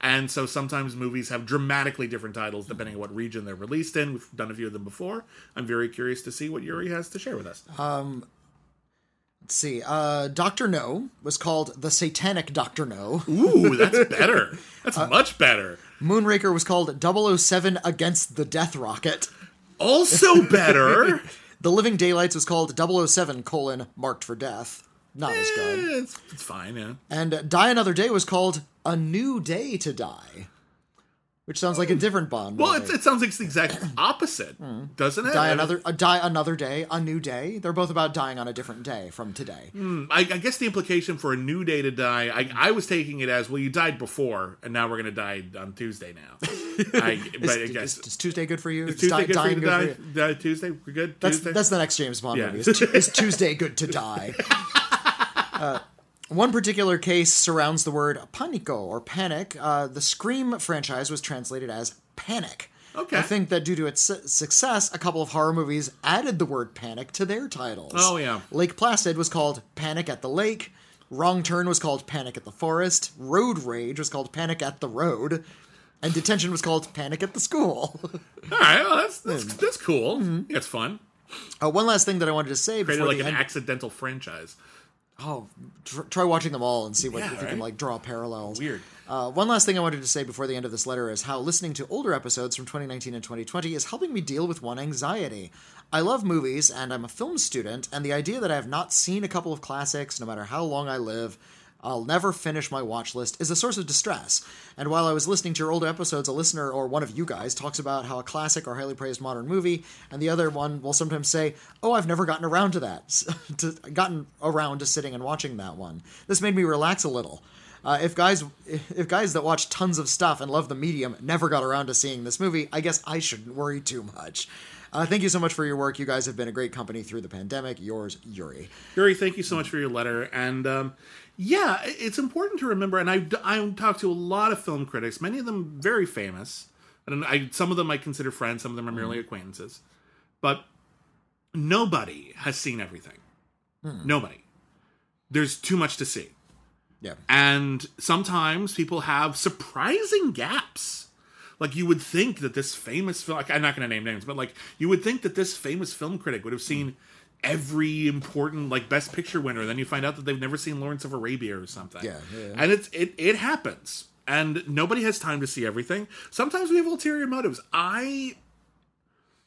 Speaker 1: And so sometimes movies have dramatically different titles depending on what region they're released in. We've done a few of them before. I'm very curious to see what Yuri has to share with us.
Speaker 2: Let's see. Uh, Doctor No was called the Satanic Doctor No.
Speaker 1: Ooh, that's better. That's
Speaker 2: Uh,
Speaker 1: much better.
Speaker 2: Moonraker was called 007 Against the Death Rocket.
Speaker 1: Also better.
Speaker 2: The Living Daylights was called 007 colon marked for death. Not as good.
Speaker 1: Eh, it's, it's fine, yeah.
Speaker 2: And uh, Die Another Day was called A New Day to Die, which sounds like a different Bond.
Speaker 1: Well, it, it sounds like it's the exact opposite, doesn't it?
Speaker 2: Hmm. Die another, uh, die another day, a new day. They're both about dying on a different day from today.
Speaker 1: I, I guess the implication for a new day to die, I, I was taking it as well. You died before, and now we're going to die on Tuesday now. I, but I
Speaker 2: Is,
Speaker 1: guess
Speaker 2: is, is Tuesday good for you?
Speaker 1: is Tuesday
Speaker 2: di-
Speaker 1: good for you to die? Die Tuesday, we're good.
Speaker 2: That's
Speaker 1: Tuesday.
Speaker 2: that's the next James Bond
Speaker 1: Yeah.
Speaker 2: movie. Is, Tu- is Tuesday good to die? Uh, one particular case surrounds the word panico or panic. Uh, the Scream franchise was translated as panic.
Speaker 1: Okay.
Speaker 2: I think that due to its success, a couple of horror movies added the word panic to their titles.
Speaker 1: Oh, yeah.
Speaker 2: Lake Placid was called Panic at the Lake. Wrong Turn was called Panic at the Forest. Road Rage was called Panic at the Road. And Detention was called Panic at the School.
Speaker 1: All right, well, that's that's,
Speaker 2: Hmm.
Speaker 1: that's cool.
Speaker 2: Mm-hmm.
Speaker 1: Yeah, it's fun.
Speaker 2: uh, one last thing that I wanted to say
Speaker 1: Created like an
Speaker 2: end.
Speaker 1: accidental franchise.
Speaker 2: Oh, tr- try watching them all and see what
Speaker 1: Yeah,
Speaker 2: if you can like draw parallels.
Speaker 1: Weird.
Speaker 2: Uh, one last thing I wanted to say before the end of this letter is how listening to older episodes from 2019 and 2020 is helping me deal with one anxiety. I love movies and I'm a film student, and the idea that I have not seen a couple of classics, no matter how long I live, I'll never finish my watch list is a source of distress. And while I was listening to your older episodes, a listener or one of you guys talks about how a classic or highly praised modern movie, and the other one will sometimes say, "Oh, I've never gotten around to that, to, gotten around to sitting and watching that one." This made me relax a little. Uh, if guys, if guys that watch tons of stuff and love the medium never got around to seeing this movie, I guess I shouldn't worry too much. Uh, thank you so much for your work. You guys have been a great company through the pandemic. Yours, Yuri.
Speaker 1: Yuri, thank you so much for your letter. And um, yeah, it's important to remember. And I I talked to a lot of film critics, many of them very famous. And I, some of them I consider friends, some of them are merely mm. acquaintances. But nobody has seen everything. Hmm. Nobody. There's too much to see.
Speaker 2: Yeah.
Speaker 1: And sometimes people have surprising gaps. Like you would think that this famous film like, I'm not gonna name names, but like you would think that this famous film critic would have hmm. seen every important like best picture winner, then you find out that they've never seen Lawrence of Arabia or something.
Speaker 2: Yeah, yeah, yeah.
Speaker 1: And it's it it happens. And nobody has time to see everything. Sometimes we have ulterior motives. I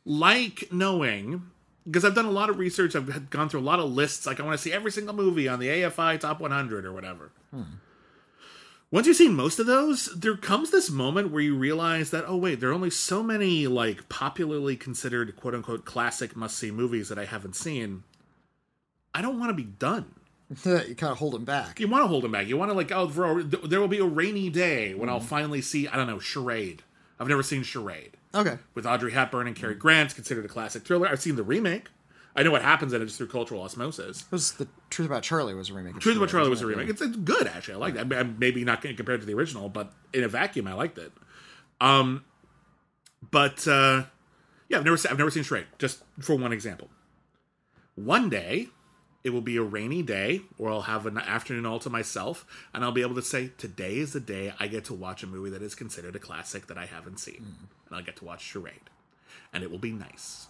Speaker 1: like knowing because I've done a lot of research. I've had gone through a lot of lists. Like I want to see every single movie on the AFI Top 100 or whatever. Hmm. Once you've seen most of those, there comes this moment where you realize that oh wait, there are only so many like popularly considered quote unquote classic must see movies that I haven't seen. I don't want to be done.
Speaker 2: you kind of hold them back.
Speaker 1: You want to hold them back. You want to like oh for a, there will be a rainy day when I'll mm-hmm. finally see I don't know Charade. I've never seen Charade
Speaker 2: Okay.
Speaker 1: with Audrey Hepburn and Cary Grant. Considered a classic thriller. I've seen the remake. I know what happens in it just through cultural osmosis.
Speaker 2: It was the Truth About Charlie was a remake.
Speaker 1: Truth About Charlie was a remake. It's, it's good actually. I like that. I mean, Maybe not compared to the original, but in a vacuum, I liked it. Um, but uh, yeah, I've never I've never seen Charade. Just for one example, one day it will be a rainy day, or I'll have an afternoon all to myself, and I'll be able to say, "Today is the day I get to watch a movie that is considered a classic that I haven't seen, and I'll get to watch Charade, and it will be nice."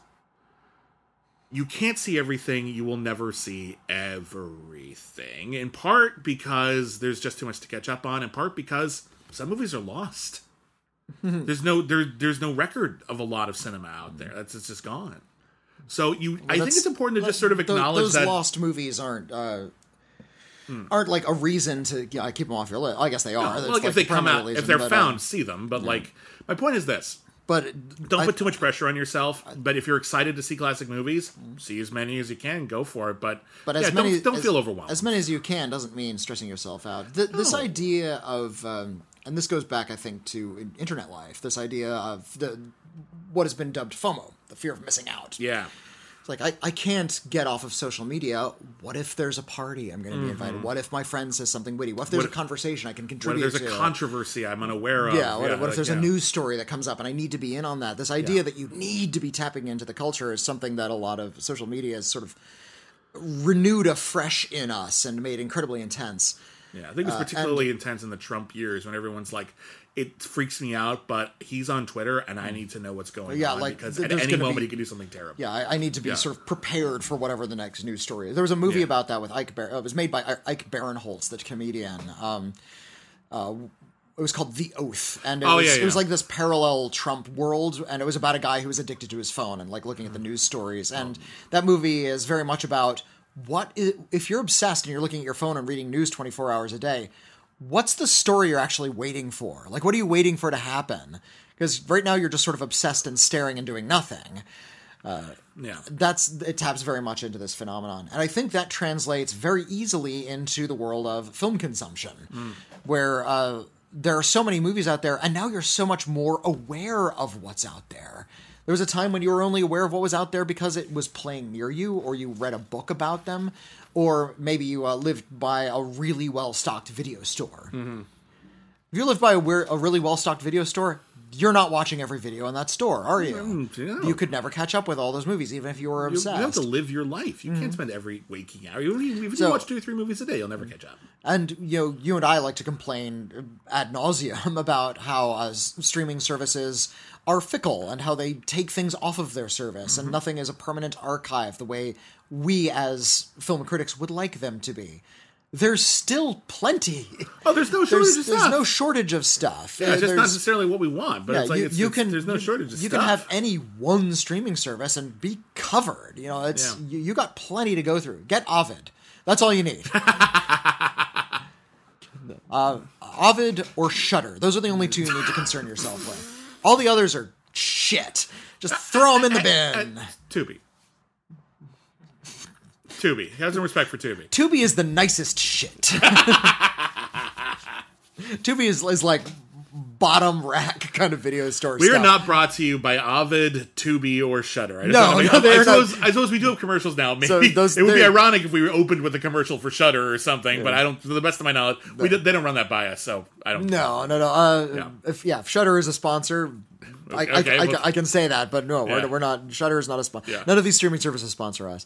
Speaker 1: You can't see everything you will never see everything. In part because there's just too much to catch up on in part because some movies are lost. There's no there, there's no record of a lot of cinema out there. That's it's just gone. So you i think it's important to just sort of acknowledge
Speaker 2: those
Speaker 1: that
Speaker 2: lost movies aren't uh, aren't like a reason to yeah, keep them off your list. I guess they are. That's
Speaker 1: well, like
Speaker 2: like
Speaker 1: if they
Speaker 2: the
Speaker 1: come out
Speaker 2: reason,
Speaker 1: if they're
Speaker 2: but,
Speaker 1: found
Speaker 2: um,
Speaker 1: see them but like my point is this
Speaker 2: but
Speaker 1: don't
Speaker 2: I-
Speaker 1: put too much pressure on yourself but if you're excited to see classic movies see as many as you can go for it but
Speaker 2: But
Speaker 1: yeah,
Speaker 2: as many
Speaker 1: don't, don't
Speaker 2: as,
Speaker 1: feel overwhelmed
Speaker 2: As many as you can doesn't mean stressing yourself out. Th- This idea of, um, and this goes back, I think, to internet life. This idea of the what has been dubbed FOMO, the fear of missing out.
Speaker 1: yeah
Speaker 2: like I, I can't get off of social media. What if there's a party I'm going to be invited? What if my friend says something witty? What if there's
Speaker 1: Mm-hmm. What
Speaker 2: a conversation I can contribute?
Speaker 1: What if there's a controversy I'm unaware of?
Speaker 2: yeah, what, what
Speaker 1: like,
Speaker 2: if there's
Speaker 1: yeah.
Speaker 2: a news story that comes up and I need to be in on that? This idea
Speaker 1: Yeah.
Speaker 2: that you need to be tapping into the culture is something that a lot of social media has sort of renewed afresh in us and made incredibly intense.
Speaker 1: Yeah, I think it's particularly intense in the Trump years when everyone's like, "It freaks me out," but he's on Twitter and I need to know what's going
Speaker 2: Yeah,
Speaker 1: on
Speaker 2: like,
Speaker 1: because at any moment
Speaker 2: be-
Speaker 1: he can do something terrible.
Speaker 2: Yeah, I, I need to be
Speaker 1: Yeah.
Speaker 2: sort of prepared for whatever the next news story is. There was a movie
Speaker 1: Yeah.
Speaker 2: about that with Ike. Bar- uh, it was made by Ike Barinholtz, the comedian. Um, uh, it was called The Oath, and it,
Speaker 1: Oh,
Speaker 2: was,
Speaker 1: yeah,
Speaker 2: it was like this parallel Trump world, and it was about a guy who was addicted to his phone and like looking
Speaker 1: Mm-hmm.
Speaker 2: at the news stories. And
Speaker 1: Oh.
Speaker 2: that movie is very much about what is, if you're obsessed and you're looking at your phone and reading news 24 hours a day. What's the story you're actually waiting for? Like, what are you waiting for to happen? Because right now you're just sort of obsessed and staring and doing nothing.
Speaker 1: Yeah,
Speaker 2: that's it taps very much into this phenomenon. And i think that translates very easily into the world of film consumption where uh, there are so many movies out there and now you're so much more aware of what's out there there was a time when you were only aware of what was out there because it was playing near you or you read a book about them or maybe you uh, lived by a really well stocked video store if you live by a, a really well stocked video store, you're not watching every video in that store, are you?
Speaker 1: Mm, no.
Speaker 2: You could never catch up with all those movies, even if you were
Speaker 1: You, you have to live your life. You can't spend every waking hour. Even if you watch two or three movies a day, you'll never catch up.
Speaker 2: And you know, you and I like to complain ad nauseum about how uh, streaming services are fickle and how they take things off of their service,
Speaker 1: Mm-hmm.
Speaker 2: and nothing is a permanent archive the way we as film critics would like them to be. There's still plenty.
Speaker 1: Oh, there's no shortage
Speaker 2: There's,
Speaker 1: of stuff.
Speaker 2: there's no shortage of stuff.
Speaker 1: yeah, it's just not necessarily what we want, but
Speaker 2: yeah,
Speaker 1: it's like
Speaker 2: you,
Speaker 1: it's,
Speaker 2: you
Speaker 1: it's-
Speaker 2: can
Speaker 1: there's no shortage of
Speaker 2: you
Speaker 1: stuff.
Speaker 2: You can have any one streaming service and be covered. You know, it's
Speaker 1: Yeah.
Speaker 2: you, you got plenty to go through. Get Ovid. That's all you need. uh, Ovid or Shudder. Those are the only two you need to concern yourself with. All the others are shit. Just throw them in the bin.
Speaker 1: Tubi. Tubi. has no respect for Tubi.
Speaker 2: Tubi is the nicest shit. Tubi is, is like bottom rack kind of video store
Speaker 1: We are not brought to you by Ovid, Tubi, or Shudder. I
Speaker 2: No,
Speaker 1: make-
Speaker 2: no,
Speaker 1: I, suppose, I suppose we do have commercials now. Maybe
Speaker 2: So those-
Speaker 1: it would be ironic if we opened with a commercial for Shudder or something. But I don't. To the best of my knowledge, we don't, they don't run that by us. So I don't.
Speaker 2: No, no, no. Uh,
Speaker 1: Yeah.
Speaker 2: If yeah, if Shudder is a sponsor, I, I,
Speaker 1: Okay,
Speaker 2: I,
Speaker 1: well-
Speaker 2: I can say that, but no,
Speaker 1: Yeah.
Speaker 2: we're, we're not. Shudder is not a sponsor.
Speaker 1: Yeah.
Speaker 2: None of these streaming services sponsor us.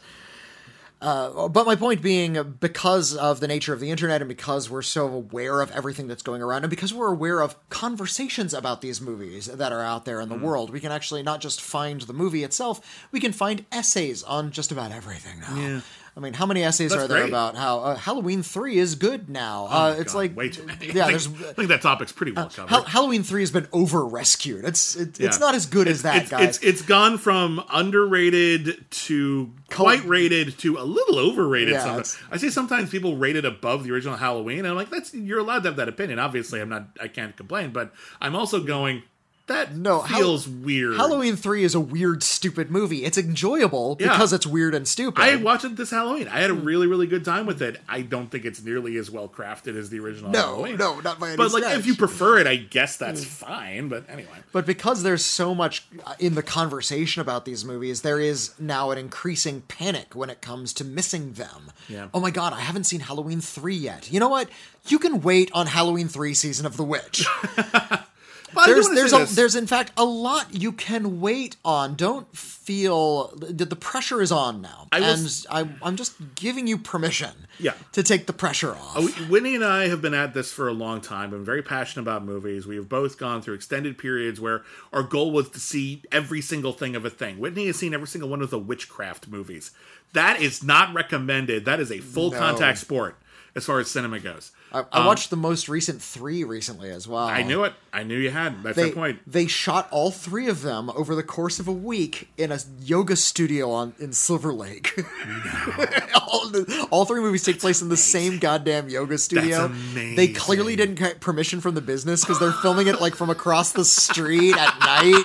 Speaker 2: Uh, but my point being, because of the nature of the internet and because we're so aware of everything that's going around and because we're aware of conversations about these movies that are out there in
Speaker 1: Mm.
Speaker 2: the world, we can actually not just find the movie itself, we can find essays on just about everything now.
Speaker 1: Yeah.
Speaker 2: I mean, how many essays
Speaker 1: That's
Speaker 2: are there
Speaker 1: great.
Speaker 2: about how uh, Halloween 3 is good now? uh, it's
Speaker 1: God,
Speaker 2: like.
Speaker 1: way too many.
Speaker 2: Yeah,
Speaker 1: I
Speaker 2: there's.
Speaker 1: think, I think that topic's pretty well covered.
Speaker 2: Hal- Halloween three has been over rescued. It's it, it's not as good as that,
Speaker 1: it's,
Speaker 2: guys.
Speaker 1: It's it's gone from underrated to quite rated to a little overrated.
Speaker 2: Yeah,
Speaker 1: sometimes. I see sometimes people rate it above the original Halloween, and I'm like, that's you're allowed to have that opinion. Obviously, I'm not. I can't complain, but I'm also going. That
Speaker 2: No,
Speaker 1: feels weird.
Speaker 2: Halloween three is a weird, stupid movie. It's enjoyable
Speaker 1: Yeah.
Speaker 2: because it's weird and stupid.
Speaker 1: I watched it this Halloween. I had a really, really good time with it. I don't think it's nearly as well crafted as the original
Speaker 2: no,
Speaker 1: Halloween.
Speaker 2: no, not by any
Speaker 1: But like, if you prefer it, I guess that's fine. But anyway,
Speaker 2: But because there's so much uh, in the conversation about these movies, there is now an increasing panic when it comes to missing them.
Speaker 1: Yeah.
Speaker 2: Oh my god, I haven't seen Halloween 3 yet. You know what? You can wait on Halloween 3 Season of the Witch.
Speaker 1: but
Speaker 2: there's there's a, there's in fact a lot you can wait on. Don't feel the, the pressure is on now,
Speaker 1: And I
Speaker 2: and
Speaker 1: s-
Speaker 2: I, I'm just giving you permission.
Speaker 1: Yeah.
Speaker 2: to take the pressure off.
Speaker 1: Uh, Witney and I have been at this for a long time. Been very passionate about movies. We have both gone through extended periods where our goal was to see every single thing of a thing. Witney has seen every single one of the witchcraft movies. That is not recommended. That is a full
Speaker 2: No.
Speaker 1: contact sport as far as cinema goes.
Speaker 2: I, I watched the most recent three recently as well.
Speaker 1: Um, I knew it. I knew you had. That's
Speaker 2: They,
Speaker 1: the point.
Speaker 2: they shot all three of them over the course of a week in a yoga studio on in Silver Lake. all, the- all three movies take place in the same goddamn yoga studio. They clearly didn't get permission from the business because they're filming it like from across the street at night.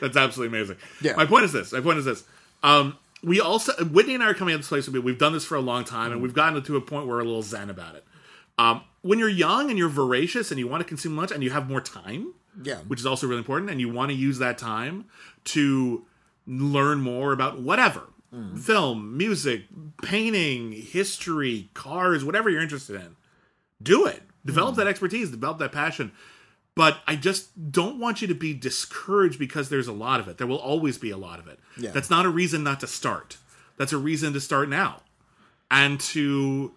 Speaker 1: That's absolutely amazing.
Speaker 2: Yeah.
Speaker 1: My point is this. My point is this. Um, we also Witney and I are coming at this place. We've done this for a long time, and mm. we've gotten to a point where we're a little zen about it. Um, when you're young and you're voracious and you want to consume lunch and you have more time,
Speaker 2: Yeah.
Speaker 1: which is also really important, and you want to use that time to learn more about whatever mm. film, music, painting, history, cars, whatever you're interested in, do it. Develop mm. that expertise, develop that passion. But I just don't want you to be discouraged because there's a lot of it. There will always be a lot of it.
Speaker 2: Yeah.
Speaker 1: That's not a reason not to start. That's a reason to start now. And to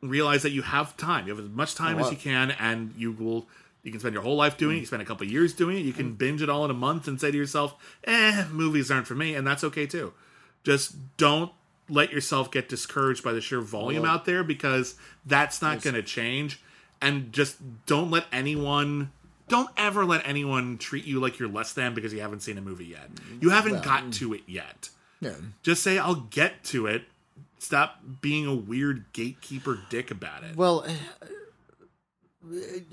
Speaker 1: realize that you have time. You have as much time as you can, and you will. You can spend your whole life doing it. You can spend a couple of years doing it. You
Speaker 2: Mm.
Speaker 1: can binge it all in a month and say to yourself, "Eh, movies aren't for me," and that's okay too. Just don't let yourself get discouraged by the sheer volume
Speaker 2: Well,
Speaker 1: out there because that's not going to change. And just don't let anyone. Don't ever let anyone treat you like you're less than because you haven't seen a movie yet. You haven't
Speaker 2: Well,
Speaker 1: got to it yet.
Speaker 2: Yeah.
Speaker 1: Just say, "I'll get to it." Stop being a weird gatekeeper dick about it.
Speaker 2: Well,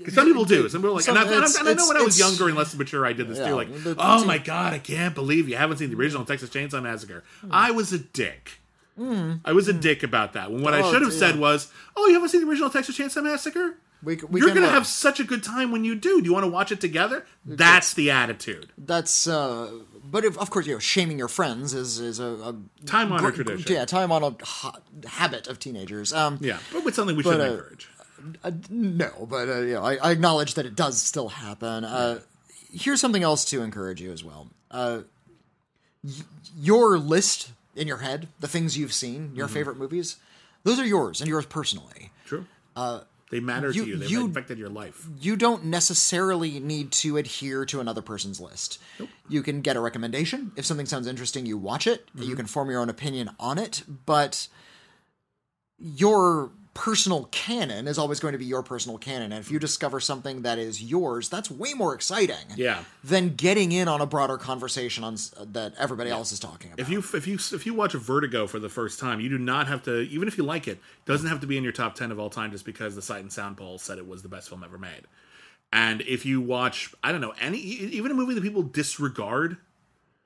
Speaker 1: Some people do. Some people are like,
Speaker 2: Some-
Speaker 1: and, I, and I- and I know when I was younger and less mature, I did this
Speaker 2: Yeah,
Speaker 1: too. Like, oh my god, I can't believe you haven't seen the original Texas Chainsaw Massacre. I was a dick. I was a dick about that. When what I
Speaker 2: Hmm. Oh,
Speaker 1: should have
Speaker 2: yeah.
Speaker 1: said was, "Oh, you haven't seen the original Texas Chainsaw Massacre?
Speaker 2: We, we
Speaker 1: You're gonna
Speaker 2: look.
Speaker 1: have such a good time when you do. Do you want to watch it together? That's the attitude.
Speaker 2: that's uh but if, of course you know shaming your friends is is a, a
Speaker 1: Time honored
Speaker 2: gr-
Speaker 1: tradition.
Speaker 2: yeah time honored ha- habit of teenagers um
Speaker 1: Yeah, but with something we shouldn't
Speaker 2: uh,
Speaker 1: encourage.
Speaker 2: Uh, no, but uh, you know, I, I acknowledge that it does still happen. Uh, here's something else to encourage you as well. Uh, y- your list in your head, the things you've seen, your favorite movies, those are yours and yours personally.
Speaker 1: True. They matter
Speaker 2: you-
Speaker 1: to you. They've
Speaker 2: you-
Speaker 1: affected your life.
Speaker 2: You don't necessarily need to adhere to another person's list. You can get a recommendation. If something sounds interesting, you watch it. You mm-hmm. can form your own opinion on it, but your personal canon is always going to be your personal canon. And if you discover something that is yours, that's way more exciting
Speaker 1: Yeah.
Speaker 2: than getting in on a broader conversation on s- uh, that everybody else is talking about.
Speaker 1: If you if you if you watch Vertigo for the first time, you do not have to even if you like it, it doesn't have to be in your top 10 of all time just because the Sight and Sound poll said it was the best film ever made. And if you watch, I don't know, any even a movie that people disregard,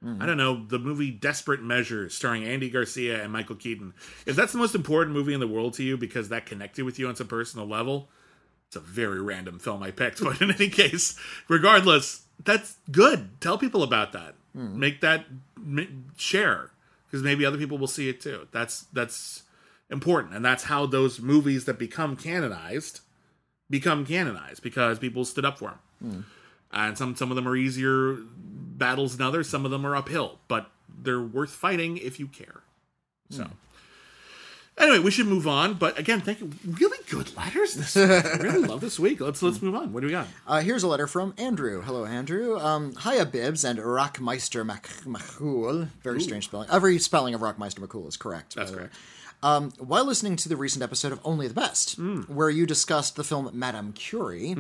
Speaker 1: I don't know, the movie Desperate Measures starring Andy Garcia and Michael Keaton. If that's the most important movie in the world to you because that connected with you on some personal level, it's a very random film I picked, but in any case, regardless, that's good. Tell people about that. Make that share because maybe other people will see it too. That's that's important, and that's how those movies that become canonized become canonized because people stood up for them. And some some of them are easier battles than others. Some of them are uphill, but they're worth fighting if you care. So. Anyway, we should move on. But again, thank you. Really good letters this week. I really love this week. Let's let's move on. What do we got?
Speaker 2: Uh, here's a letter from Andrew. Hello, Andrew. Um, hiya, Bibbs and Rockmeister Mac- Maccool. Very strange spelling. Every spelling of Rockmeister Maccool is correct.
Speaker 1: That's
Speaker 2: the way. Um, while listening to the recent episode of Only the Best, where you discussed the film Madame Curie,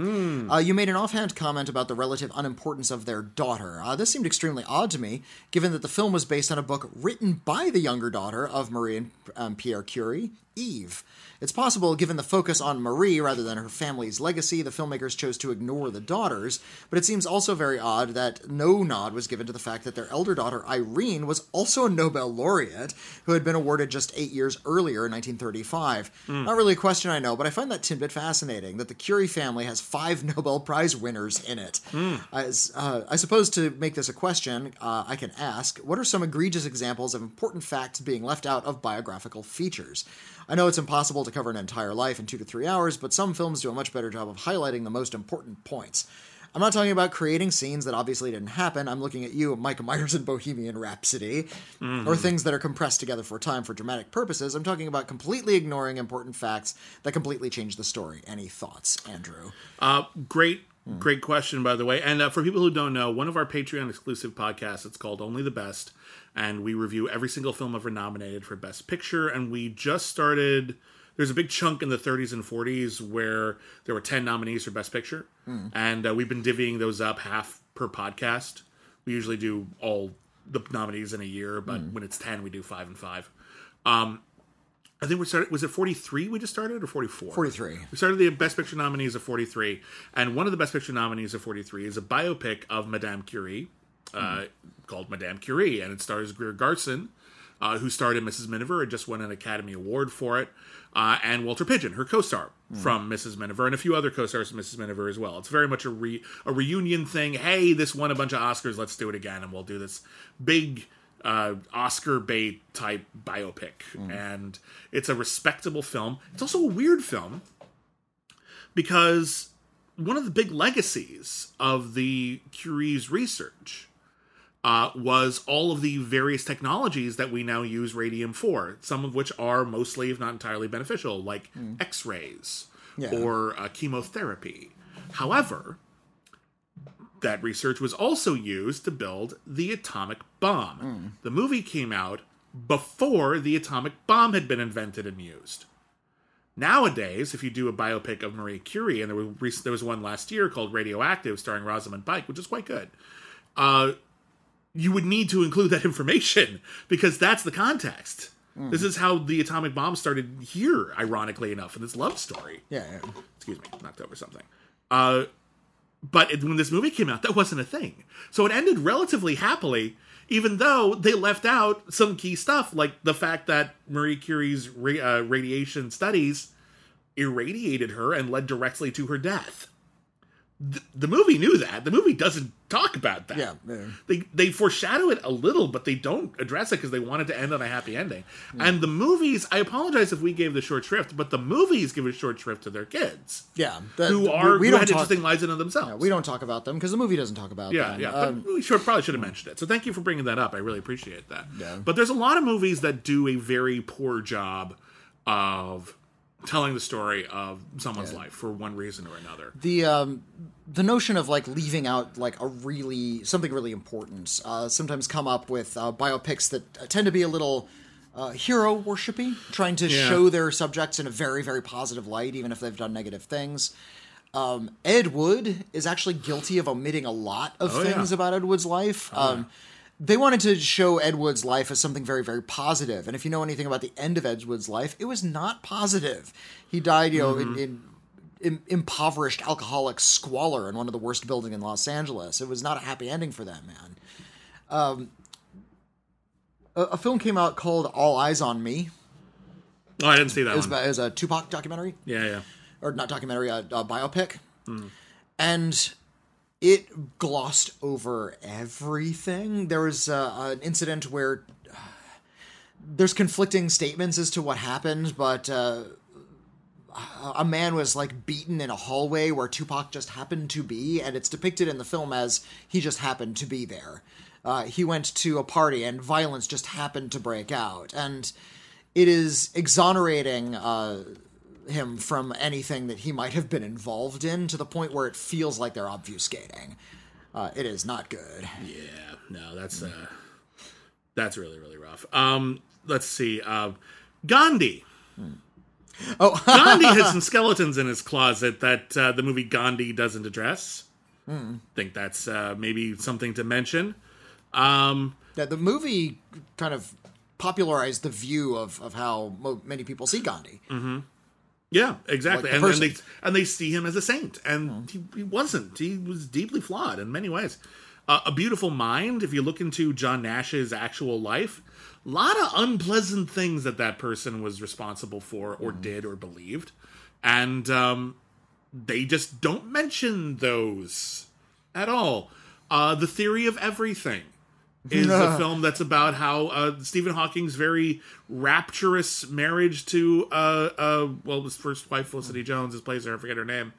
Speaker 2: uh, you made an offhand comment about the relative unimportance of their daughter. Uh, this seemed extremely odd to me, given that the film was based on a book written by the younger daughter of Marie and um, Pierre Curie, Eve. It's possible, given the focus on Marie rather than her family's legacy, the filmmakers chose to ignore the daughters, but it seems also very odd that no nod was given to the fact that their elder daughter, Irene, was also a Nobel laureate who had been awarded just eight years earlier in 1935. Not really a question I know, but I find that tidbit fascinating that the Curie family has five Nobel Prize winners in it. As, uh, I suppose to make this a question, uh, I can ask what are some egregious examples of important facts being left out of biographical features? I know it's impossible to cover an entire life in two to three hours, but some films do a much better job of highlighting the most important points. I'm not talking about creating scenes that obviously didn't happen. I'm looking at you, Mike Myers in Bohemian Rhapsody, or things that are compressed together for time for dramatic purposes. I'm talking about completely ignoring important facts that completely change the story. Any thoughts, Andrew?
Speaker 1: Uh, great, great question, by the way. And uh, for people who don't know, one of our Patreon exclusive podcasts, it's called Only the Best, and we review every single film ever nominated for Best Picture. And we just started. There's a big chunk in the 30s and 40s where there were 10 nominees for Best Picture, and uh, we've been divvying those up half per podcast. We usually do all the nominees in a year, but when it's 10, we do five and five. Um, I think we started. Was it 43? We just started or 44?
Speaker 2: 43.
Speaker 1: We started the Best Picture nominees of 43, and one of the Best Picture nominees of 43 is a biopic of Madame Curie uh, called Madame Curie, and it stars Greer Garson, uh, who starred in Mrs. Miniver and just won an Academy Award for it, uh, and Walter Pidgeon, her co-star from Mrs. Miniver, and a few other co-stars from Mrs. Miniver as well. It's very much a re- a reunion thing. Hey, this won a bunch of Oscars. Let's do it again, and we'll do this big uh, Oscar bait type biopic, and it's a respectable film. It's also a weird film because one of the big legacies of the Curie's research uh, was all of the various technologies that we now use radium for, some of which are mostly, if not entirely, beneficial, like X rays
Speaker 2: Yeah.
Speaker 1: or uh, chemotherapy. However, that research was also used to build the atomic bomb. The movie came out before the atomic bomb had been invented and used. Nowadays, if you do a biopic of Marie Curie, and there was there was one last year called Radioactive, starring Rosamund Pike, which is quite good, uh, you would need to include that information because that's the context. This is how the atomic bomb started here, ironically enough, in this love story
Speaker 2: Yeah. yeah.
Speaker 1: excuse me, knocked over something. Uh, but it, when this movie came out, that wasn't a thing. So it ended relatively happily, even though they left out some key stuff, like the fact that Marie Curie's ra- uh, radiation studies irradiated her and led directly to her death. Th- the movie knew that. The movie doesn't talk about that.
Speaker 2: Yeah, yeah.
Speaker 1: They they foreshadow it a little, but they don't address it because they wanted to end on a happy ending.
Speaker 2: Hmm.
Speaker 1: And the movies, I apologize if we gave the short shrift, but the movies give a short shrift to their kids
Speaker 2: Yeah, that-
Speaker 1: who
Speaker 2: we-
Speaker 1: are
Speaker 2: we
Speaker 1: who
Speaker 2: don't
Speaker 1: had
Speaker 2: talk,
Speaker 1: interesting lives in themselves.
Speaker 2: we don't talk about them because the movie doesn't talk about
Speaker 1: Yeah,
Speaker 2: them.
Speaker 1: yeah.
Speaker 2: Um,
Speaker 1: but we should probably should have mentioned it. So thank you for bringing that up. I really appreciate that.
Speaker 2: Yeah.
Speaker 1: But there's a lot of movies that do a very poor job of telling the story of someone's life for one reason or another.
Speaker 2: the um the notion of like leaving out like a really something really important uh sometimes come up with uh, biopics that tend to be a little uh, hero worshipy, trying to
Speaker 1: Yeah.
Speaker 2: show their subjects in a very, very positive light, even if they've done negative things. Um, Ed Wood is actually guilty of omitting a lot of
Speaker 1: Oh,
Speaker 2: things
Speaker 1: yeah.
Speaker 2: about Ed Wood's life. um, They wanted to show Ed Wood's life as something very, very positive. And if you know anything about the end of Ed Wood's life, it was not positive. He died, you know, in, in im- impoverished alcoholic squalor in one of the worst buildings in Los Angeles. It was not a happy ending for that man. Um, a, a film came out called All Eyes on Me.
Speaker 1: Oh, I didn't see that
Speaker 2: It was, about- it was a Tupac documentary,
Speaker 1: Yeah, yeah.
Speaker 2: or not documentary, a, a biopic, and it glossed over everything. There was uh, an incident where uh, there's conflicting statements as to what happened, but uh, a man was like beaten in a hallway where Tupac just happened to be, and it's depicted in the film as he just happened to be there. Uh, he went to a party and violence just happened to break out, and it is exonerating uh, him from anything that he might have been involved in to the point where it feels like they're obfuscating. Uh, it is not good.
Speaker 1: Yeah, no, that's uh that's really really rough. Um let's see. Uh Gandhi.
Speaker 2: Oh,
Speaker 1: Gandhi has some skeletons in his closet that uh, the movie Gandhi doesn't address. Think that's uh, maybe something to mention. Um,
Speaker 2: yeah, the movie kind of popularized the view of, of how mo- many people see Gandhi.
Speaker 1: Yeah, exactly.
Speaker 2: Like the
Speaker 1: and, and they and they see him as a saint, and he, he wasn't. He was deeply flawed in many ways. Uh, a Beautiful Mind. If you look into John Nash's actual life, a lot of unpleasant things that that person was responsible for, or did, or believed, and um, they just don't mention those at all. Uh, the Theory of Everything is a film that's about how uh, Stephen Hawking's very rapturous marriage to uh, uh, well, his first wife Felicity Jones, his plays her, I forget her name,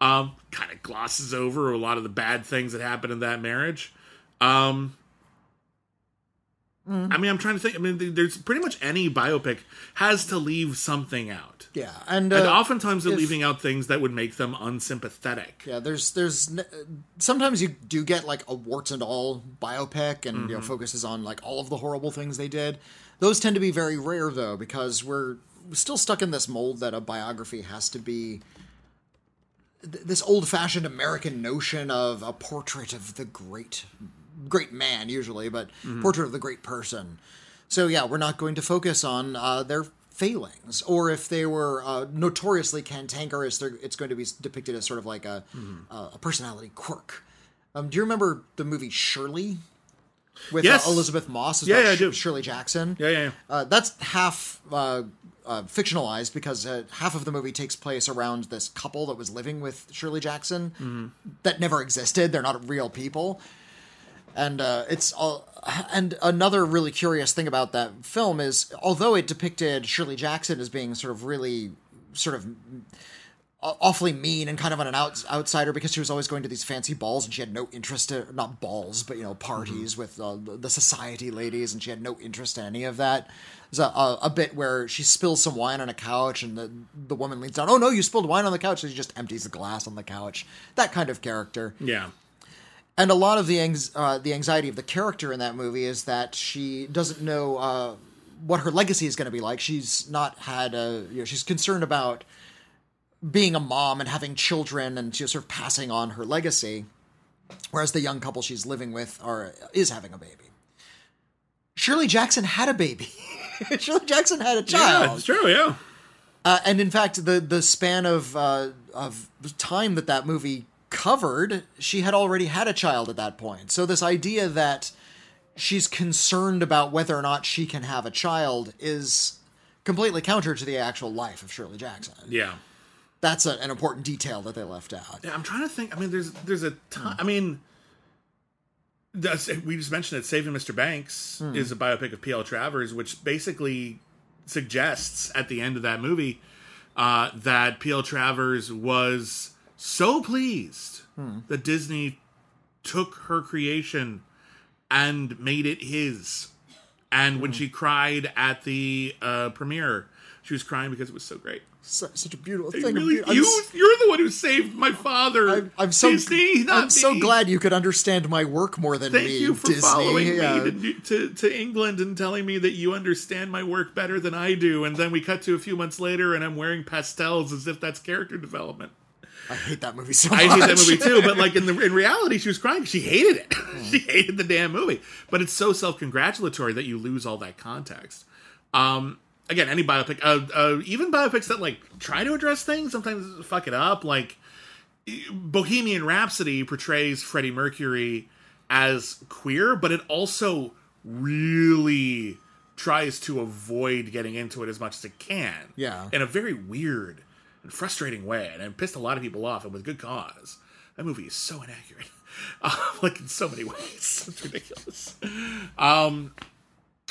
Speaker 1: um, kind of glosses over a lot of the bad things that happened in that marriage. Um, I mean, I'm trying to think. I mean, there's pretty much any biopic has to leave something out,
Speaker 2: Yeah, and, uh,
Speaker 1: and oftentimes they're
Speaker 2: if-
Speaker 1: leaving out things that would make them unsympathetic.
Speaker 2: Yeah, there's there's sometimes you do get like a warts and all biopic, and you know focuses on like all of the horrible things they did. Those tend to be very rare though, because we're still stuck in this mold that a biography has to be th- this old-fashioned American notion of a portrait of the great great man usually, but portrait of the great person. So yeah, we're not going to focus on uh, their failings, or if they were uh, notoriously cantankerous, it's going to be depicted as sort of like a a, a personality quirk. Um, do you remember the movie Shirley with
Speaker 1: Yes.
Speaker 2: uh, Elisabeth Moss?
Speaker 1: Yeah, yeah, I do.
Speaker 2: Shirley Jackson.
Speaker 1: Yeah, yeah, yeah.
Speaker 2: Uh, that's half uh, uh, fictionalized because uh, half of the movie takes place around this couple that was living with Shirley Jackson
Speaker 1: Mm-hmm.
Speaker 2: that never existed. They're not real people, and uh, it's all. And another really curious thing about that film is, although it depicted Shirley Jackson as being sort of really, sort of awfully mean and kind of an out, outsider because she was always going to these fancy balls and she had no interest in not balls but you know parties with uh, the society ladies and she had no interest in any of that there's a, a, a bit where she spills some wine on a couch and the, the woman leans down oh no you spilled wine on the couch so she just empties the glass on the couch that kind of character
Speaker 1: Yeah.
Speaker 2: And a lot of the anx- uh, the anxiety of the character in that movie is that she doesn't know uh, what her legacy is going to be like. She's not had a you know she's concerned about being a mom and having children and just sort of passing on her legacy, whereas the young couple she's living with are is having a baby. Shirley Jackson had a baby. Shirley Jackson had a child.
Speaker 1: Yeah, it's true. Yeah.
Speaker 2: Uh, and in fact, the the span of uh, of time that that movie covered, she had already had a child at that point. So this idea that she's concerned about whether or not she can have a child is completely counter to the actual life of Shirley Jackson.
Speaker 1: Yeah.
Speaker 2: That's a, an important detail that they left out.
Speaker 1: Yeah, I'm trying to think. I mean, there's there's a ton. I mean, we just mentioned that Saving Mr. Banks is a biopic of P.L. Travers, which basically suggests at the end of that movie uh, that P.L. Travers was so pleased that Disney took her creation and made it his. And when she cried at the uh, premiere, she was crying because it was so great.
Speaker 2: Su- such a beautiful thing.
Speaker 1: really,
Speaker 2: I'm,
Speaker 1: you, you're the one who saved my father.
Speaker 2: I'm, I'm so
Speaker 1: Disney, not
Speaker 2: I'm so glad you could understand my work more than
Speaker 1: Thank
Speaker 2: me.
Speaker 1: you for
Speaker 2: Disney.
Speaker 1: following
Speaker 2: Yeah.
Speaker 1: me to, to to England and telling me that you understand my work better than I do. And then we cut to a few months later, and I'm wearing pastels as if that's character development.
Speaker 2: I hate that movie so much.
Speaker 1: I hate that movie too, but like in the in reality, she was crying. She hated it.
Speaker 2: Hmm.
Speaker 1: she hated the damn movie. But it's so self congratulatory that you lose all that context. Um, again, any biopic, uh, uh, even biopics that like try to address things, sometimes fuck it up. Like Bohemian Rhapsody portrays Freddie Mercury as queer, but it also really tries to avoid getting into it as much as it can.
Speaker 2: Yeah.
Speaker 1: In a very weird and frustrating way, and it pissed a lot of people off, and with good cause. That movie is so inaccurate, uh, like in so many ways. It's ridiculous. Um,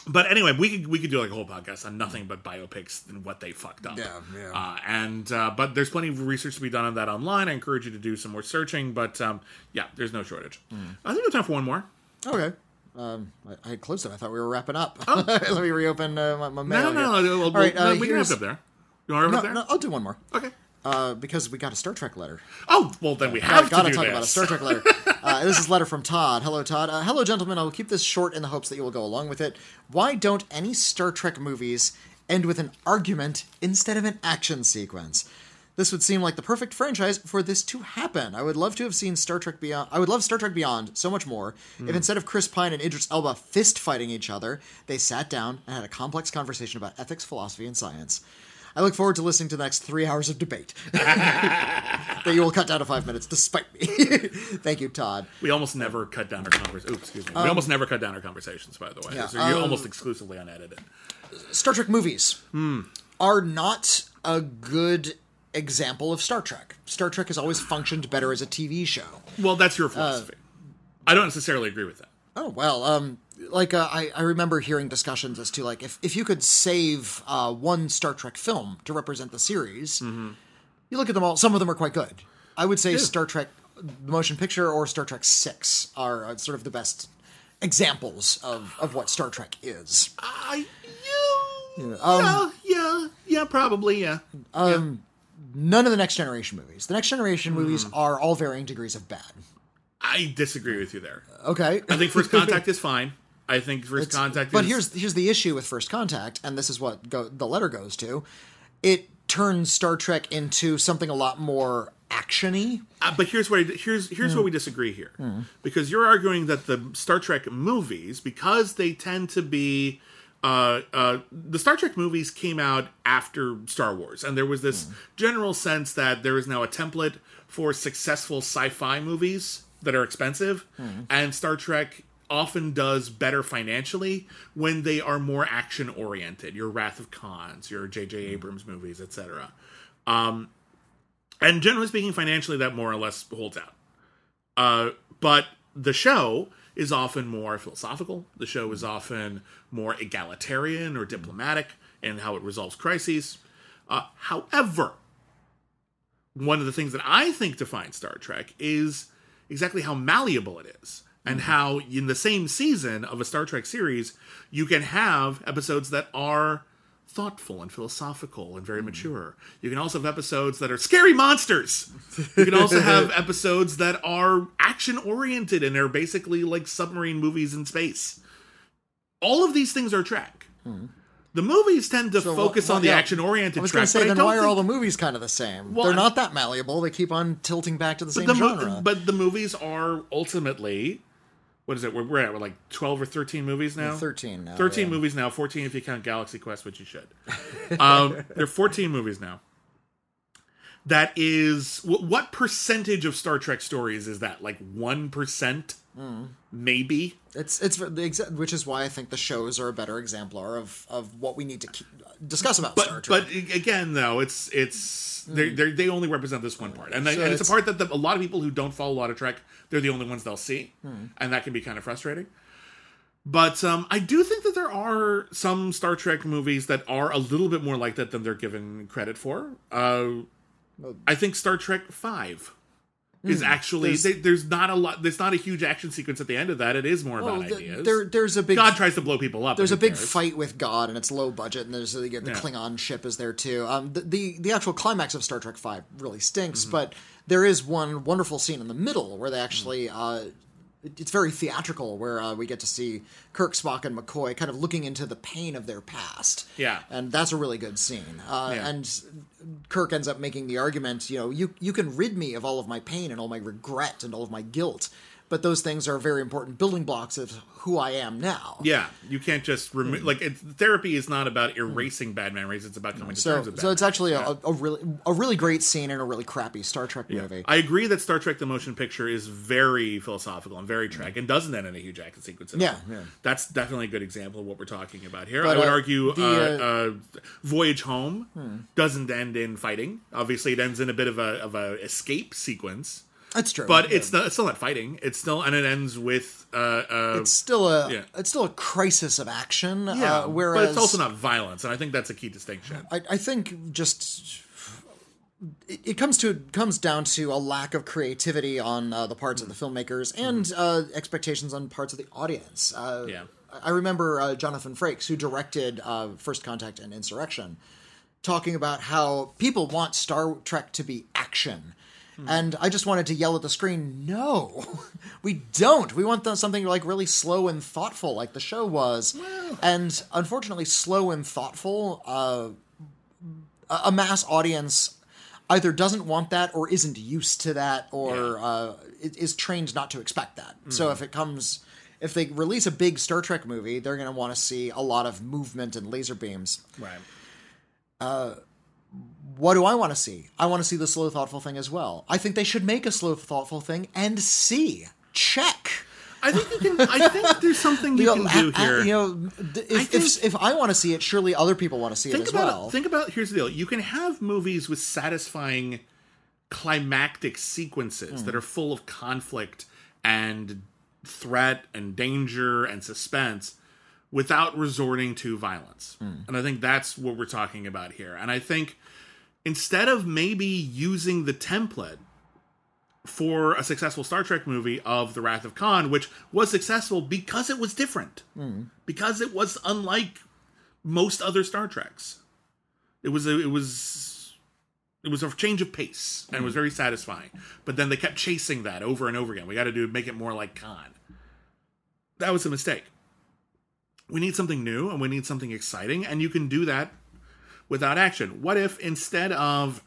Speaker 1: but anyway, we could we could do like a whole podcast on nothing but biopics and what they fucked up.
Speaker 2: Yeah, yeah.
Speaker 1: Uh, and uh, but there's plenty of research to be done on that online. I encourage you to do some more searching. But um, yeah, there's no shortage. I think we have time for one more.
Speaker 2: Okay. Um, I, I had closed it. I thought we were wrapping up. Let me reopen uh, my, my mail.
Speaker 1: Oh. No, no, no. we'll-
Speaker 2: All right,
Speaker 1: no,
Speaker 2: uh,
Speaker 1: we can wrap up there. You want to
Speaker 2: No,
Speaker 1: up
Speaker 2: no. I'll do one more.
Speaker 1: Okay.
Speaker 2: Uh, because we got a Star Trek letter.
Speaker 1: Oh well, then we have
Speaker 2: gotta
Speaker 1: to do
Speaker 2: talk
Speaker 1: this.
Speaker 2: about a Star Trek letter. Uh, this is a letter from Todd. Hello, Todd. Uh, hello, gentlemen. I will keep this short in the hopes that you will go along with it. Why don't any Star Trek movies end with an argument instead of an action sequence? This would seem like the perfect franchise for this to happen. I would love to have seen Star Trek Beyond. I would love Star Trek Beyond so much more
Speaker 1: Hmm.
Speaker 2: if instead of Chris Pine and Idris Elba fist fighting each other, they sat down and had a complex conversation about ethics, philosophy, and science. I look forward to listening to the next three hours of debate that you will cut down to five minutes, despite me. Thank you, Todd.
Speaker 1: We almost never cut down our conversations. Excuse me. we almost never cut down our conversations, by the way.
Speaker 2: Um, yeah,
Speaker 1: They're
Speaker 2: um,
Speaker 1: almost exclusively unedited.
Speaker 2: Star Trek movies
Speaker 1: Hmm.
Speaker 2: are not a good example of Star Trek. Star Trek has always functioned better as a TV show.
Speaker 1: Well, that's
Speaker 2: uh,
Speaker 1: your philosophy. I don't necessarily agree with that.
Speaker 2: Oh well, um, like uh, I, I remember hearing discussions as to like if, if you could save uh, one Star Trek film to represent the series,
Speaker 1: Mm-hmm.
Speaker 2: you look at them all. Some of them are quite good. I would say Star Trek, the motion picture, or Star Trek Six are uh, sort of the best examples of, of what Star Trek is.
Speaker 1: I, yeah,
Speaker 2: um,
Speaker 1: yeah, yeah, yeah, probably, yeah.
Speaker 2: None of the Next Generation movies. The Next Generation
Speaker 1: Hmm.
Speaker 2: movies are all varying degrees of bad.
Speaker 1: I disagree with you there.
Speaker 2: Okay.
Speaker 1: I think First Contact is fine. I think First Contact
Speaker 2: But
Speaker 1: is.
Speaker 2: here's here's the issue with First Contact, and this is what go, the letter goes to. It turns Star Trek into something a lot more actiony.
Speaker 1: Uh, but here's where here's here's
Speaker 2: Hmm.
Speaker 1: where we disagree here, because you're arguing that the Star Trek movies, because they tend to be, uh, uh, the Star Trek movies came out after Star Wars, and there was this general sense that there is now a template for successful sci-fi movies that are expensive, and Star Trek often does better financially when they are more action oriented. Your Wrath of Khans, your J.J. Abrams movies, etc. and generally speaking, financially, that more or less holds out. Uh, but the show is often more philosophical. The show is often more egalitarian or diplomatic in how it resolves crises. Uh, however, one of the things that I think defines Star Trek is exactly how malleable it is. And mm-hmm. how in the same season of a Star Trek series, you can have episodes that are thoughtful and philosophical and very mm-hmm. mature. You can also have episodes that are scary monsters. You can also have episodes that are action oriented and are basically like submarine movies in space. All of these things are Trek. Mm-hmm. The movies tend to
Speaker 2: So,
Speaker 1: focus
Speaker 2: well,
Speaker 1: on the
Speaker 2: yeah,
Speaker 1: action oriented
Speaker 2: I was going to say, then why are
Speaker 1: think-
Speaker 2: all the movies kind of the same?
Speaker 1: Well,
Speaker 2: They're not that malleable. They keep on tilting back to the same
Speaker 1: the mo-
Speaker 2: genre.
Speaker 1: but the movies are ultimately what is it? We're, we're at we're like twelve or thirteen movies now.
Speaker 2: 13 now,
Speaker 1: 13
Speaker 2: yeah.
Speaker 1: movies now. Fourteen if you count Galaxy Quest, which you should. um, there are fourteen movies now. That is wh- what percentage of Star Trek stories is that? Like one
Speaker 2: Hmm.
Speaker 1: maybe.
Speaker 2: It's it's which is why I think the shows are a better exemplar of of what we need to keep discuss about Star
Speaker 1: But
Speaker 2: Trek.
Speaker 1: but again, though, it's it's they they they only represent this one part, and,
Speaker 2: So
Speaker 1: and it's,
Speaker 2: it's-
Speaker 1: a part that the, a lot of people who don't follow a lot of Trek, they're the only ones they'll see,
Speaker 2: Hmm.
Speaker 1: and that can be kind of frustrating. But um, I do think that there are some Star Trek movies that are a little bit more like that than they're given credit for. Uh, I think Star Trek Five is actually
Speaker 2: Hmm. There's-
Speaker 1: there's, there's not a lot. There's not a huge action sequence at the end of that. It is more
Speaker 2: Well,
Speaker 1: about
Speaker 2: th-
Speaker 1: ideas.
Speaker 2: there, there's a big
Speaker 1: God tries to blow people up.
Speaker 2: there's a big
Speaker 1: cares?
Speaker 2: fight with God, and it's low budget, and there's the, the
Speaker 1: Yeah.
Speaker 2: Klingon ship is there too. Um, the, the the actual climax of Star Trek Five really stinks,
Speaker 1: Mm-hmm.
Speaker 2: but there is one wonderful scene in the middle where they actually.
Speaker 1: Mm-hmm.
Speaker 2: Uh, it's very theatrical, where uh, we get to see Kirk, Spock, and McCoy kind of looking into the pain of their past.
Speaker 1: Yeah.
Speaker 2: and that's a really good scene. Uh,
Speaker 1: Yeah.
Speaker 2: And Kirk ends up making the argument, you know, you you can rid me of all of my pain and all my regret and all of my guilt, but those things are very important building blocks of who I am now.
Speaker 1: Yeah, you can't just remove. Like, it's, therapy is not about erasing bad memories; it's about coming to
Speaker 2: So,
Speaker 1: terms with.
Speaker 2: So it's actually
Speaker 1: memories.
Speaker 2: a, a really a really great scene in a really crappy Star Trek movie.
Speaker 1: I agree that Star Trek: The Motion Picture is very philosophical and very Trek, and doesn't end in a huge action sequence. At
Speaker 2: Yeah,
Speaker 1: all.
Speaker 2: yeah.
Speaker 1: that's definitely a good example of what we're talking about here.
Speaker 2: But,
Speaker 1: I would
Speaker 2: uh,
Speaker 1: argue,
Speaker 2: the,
Speaker 1: uh,
Speaker 2: uh, Hmm.
Speaker 1: uh, Voyage Home doesn't end in fighting. Obviously, it ends in a bit of a of a escape sequence,
Speaker 2: That's true,
Speaker 1: but
Speaker 2: yeah.
Speaker 1: it's not, it's still not fighting. It's still and it ends with uh, uh,
Speaker 2: it's still a
Speaker 1: yeah.
Speaker 2: it's still a crisis of action.
Speaker 1: yeah,
Speaker 2: uh, whereas
Speaker 1: but it's also not violence, and I think that's a key distinction.
Speaker 2: I, I think just it, it comes to comes down to a lack of creativity on uh, the parts of the filmmakers and uh, expectations on parts of the audience. Uh,
Speaker 1: Yeah.
Speaker 2: I remember uh, Jonathan Frakes, who directed uh, First Contact and Insurrection, talking about how people want Star Trek to be action. And I just wanted to yell at the screen, no, we don't. We want the, something like really slow and thoughtful, like the show was. and unfortunately, slow and thoughtful, uh, a mass audience either doesn't want that or isn't used to that or
Speaker 1: Yeah.
Speaker 2: uh, is trained not to expect that. So if it comes, if they release a big Star Trek movie, they're going to want to see a lot of movement and laser beams.
Speaker 1: Right.
Speaker 2: What do I want to see? I want to see the slow, thoughtful thing as well. I think they should make a slow, thoughtful thing and see. Check.
Speaker 1: I think you can. I think there's something you
Speaker 2: You
Speaker 1: can
Speaker 2: know,
Speaker 1: do
Speaker 2: a- a-
Speaker 1: here.
Speaker 2: you know, if,
Speaker 1: think-
Speaker 2: if, if I want to see it, surely other people want to see it as
Speaker 1: about
Speaker 2: well.
Speaker 1: Think about here's the deal. You can have movies with satisfying climactic sequences
Speaker 2: Hmm.
Speaker 1: that are full of conflict and threat and danger and suspense without resorting to violence.
Speaker 2: Hmm.
Speaker 1: And I think that's what we're talking about here. And I think instead of maybe using the template for a successful Star Trek movie of The Wrath of Khan, which was successful because it was different, hmm. because it was unlike most other Star Treks. It was a, it was it was a change of pace and it was hmm. very satisfying. But then they kept chasing that over and over again. We got to do make it more like Khan. That was a mistake. We need something new and we need something exciting, and you can do that without action. What if instead of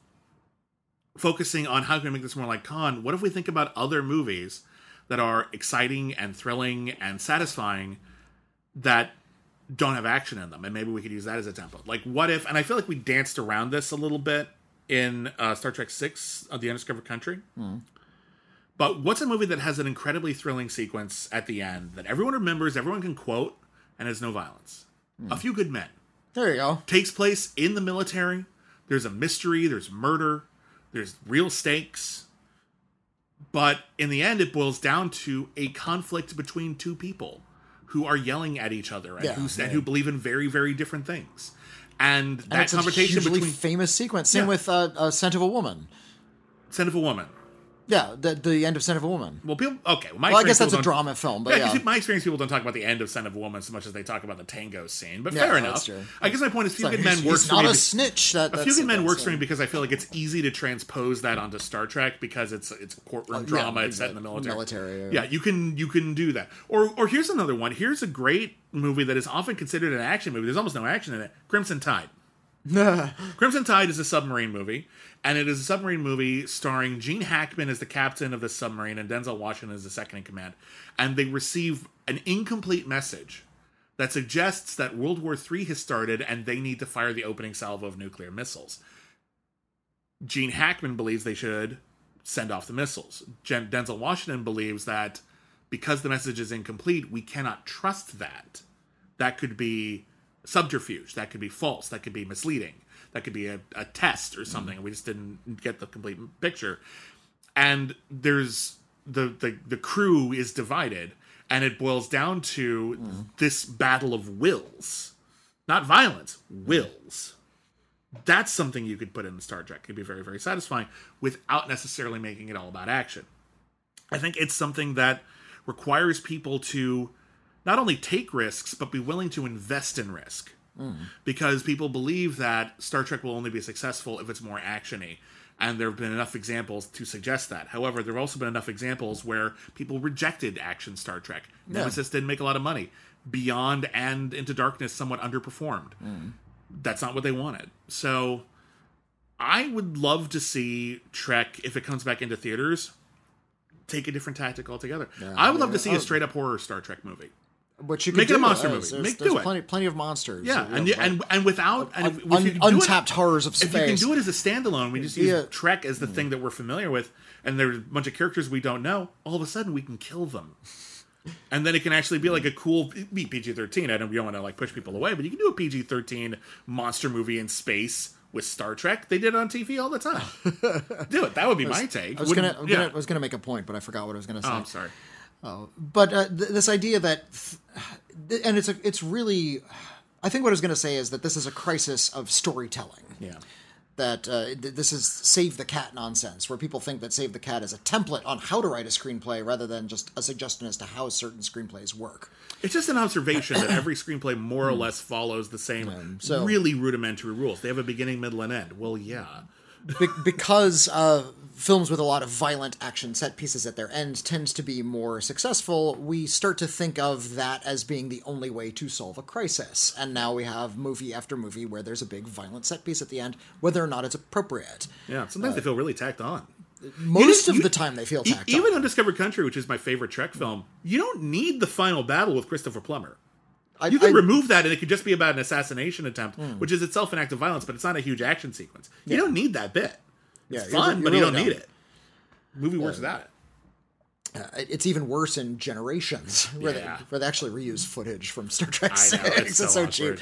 Speaker 1: focusing on how can we make this more like Khan, what if we think about other movies that are exciting and thrilling and satisfying that don't have action in them, and maybe we could use that as a template. Like, what if? And I feel like we danced around this a little bit in uh, Star Trek Six of the Undiscovered Country. Hmm. But what's a movie that has an incredibly thrilling sequence at the end that everyone remembers, everyone can quote, and has no violence? Hmm. A Few Good Men
Speaker 2: there you go.
Speaker 1: takes place in the military. There's a mystery, there's murder, there's real stakes. But in the end, it boils down to a conflict between two people who are yelling at each other and,
Speaker 2: Yeah,
Speaker 1: who, and who believe in very, very different things. And
Speaker 2: And
Speaker 1: that
Speaker 2: it's a
Speaker 1: conversation
Speaker 2: hugely
Speaker 1: between
Speaker 2: famous sequence. Same
Speaker 1: Yeah.
Speaker 2: with uh, uh, Scent of a Woman.
Speaker 1: "Scent of a Woman.
Speaker 2: Yeah, the the end of Scent of a Woman.
Speaker 1: Well, people. Okay, well, my
Speaker 2: Well, I guess that's a drama film, but
Speaker 1: Yeah,
Speaker 2: yeah.
Speaker 1: my experience, people don't talk about the end of Scent of a Woman so much as they talk about the tango scene. But
Speaker 2: Yeah,
Speaker 1: fair enough. I guess my point is, Few Good Men works
Speaker 2: he's
Speaker 1: for
Speaker 2: not
Speaker 1: me
Speaker 2: a snitch. That,
Speaker 1: A Few Good Men works for me because I feel like it's easy to transpose that onto Star Trek because it's it's courtroom oh, drama. it's set in the military.
Speaker 2: military,
Speaker 1: Yeah.
Speaker 2: yeah.
Speaker 1: you can you can do that. Or or here's another one. Here's a great movie that is often considered an action movie. There's almost no action in it. Crimson Tide. Crimson Tide is a submarine movie, and it is a submarine movie starring Gene Hackman as the captain of the submarine and Denzel Washington as the second in command. And they receive an incomplete message that suggests that World War III has started and they need to fire the opening salvo of nuclear missiles. Gene Hackman believes they should send off the missiles. Jen- Denzel Washington believes that because the message is incomplete, we cannot trust that. That could be subterfuge. That could be false. That could be misleading. That could be a, a test or something. and We just didn't get the complete picture. And there's the, the the crew is divided, and it boils down to this battle of wills, not violence, wills. That's something you could put in Star Trek. It'd be very very satisfying without necessarily making it all about action. I think it's something that requires people to not only take risks but be willing to invest in risk because people believe that Star Trek will only be successful if it's more actiony. And there have been enough examples to suggest that. However, there have also been enough examples where people rejected action Star Trek. Nemesis didn't make a lot of money. Beyond and Into Darkness somewhat underperformed. Mm. That's not what they wanted. So I would love to see Trek, if it comes back into theaters, take a different tactic altogether. I would love to see a straight up horror Star Trek movie.
Speaker 2: Which you could
Speaker 1: Make it a monster movie.
Speaker 2: There's,
Speaker 1: Make-
Speaker 2: there's
Speaker 1: do it.
Speaker 2: plenty, plenty of monsters.
Speaker 1: Yeah, and
Speaker 2: know,
Speaker 1: and and without and
Speaker 2: un-
Speaker 1: can it-
Speaker 2: untapped horrors of space.
Speaker 1: if you can do it as a standalone, we just use
Speaker 2: Yeah.
Speaker 1: Trek as the hmm. thing that we're familiar with, and there's a bunch of characters we don't know. All of a sudden, we can kill them, and then it can actually be like a cool be PG thirteen. I don't, we don't want to like push people away, but you can do a PG thirteen monster movie in space with Star Trek. They did it on TV all the time. do it. That would be my take.
Speaker 2: I was gonna,
Speaker 1: Wouldn't- yeah.
Speaker 2: gonna, I was gonna make a point, but I forgot what I was gonna oh, say.
Speaker 1: Oh, I'm sorry.
Speaker 2: But uh, th- this idea that th- and it's a, it's really i think what i was going to say is that this is a crisis of storytelling
Speaker 1: Yeah.
Speaker 2: that uh, th- this is save the cat nonsense where people think that save the cat is a template on how to write a screenplay rather than just a suggestion as to how certain screenplays work
Speaker 1: It's just an observation that every screenplay more or less follows the same
Speaker 2: so-
Speaker 1: really rudimentary rules. They have a beginning, middle, and end. Well, yeah.
Speaker 2: Be- because uh, films with a lot of violent action set pieces at their end tends to be more successful, we start to think of that as being the only way to solve a crisis. And now we have movie after movie where there's a big violent set piece at the end, whether or not it's appropriate.
Speaker 1: Yeah. Sometimes they uh, feel really tacked on.
Speaker 2: Most
Speaker 1: You-
Speaker 2: of
Speaker 1: you-
Speaker 2: the time, they feel tacked
Speaker 1: even
Speaker 2: on.
Speaker 1: Undiscovered Country, which is my favorite Trek film, you don't need the final battle with Christopher Plummer.
Speaker 2: I,
Speaker 1: You could
Speaker 2: I-
Speaker 1: remove that, and it could just be about an assassination attempt, hmm. which is itself an act of violence, but it's not a huge action sequence. You don't need that bit.
Speaker 2: Yeah,
Speaker 1: It's fun, but you don't need it. Movie works without it.
Speaker 2: it's even worse in Generations, where,
Speaker 1: Yeah.
Speaker 2: they, where they actually reuse footage from Star Trek
Speaker 1: I
Speaker 2: 6.
Speaker 1: know it's so,
Speaker 2: so cheap.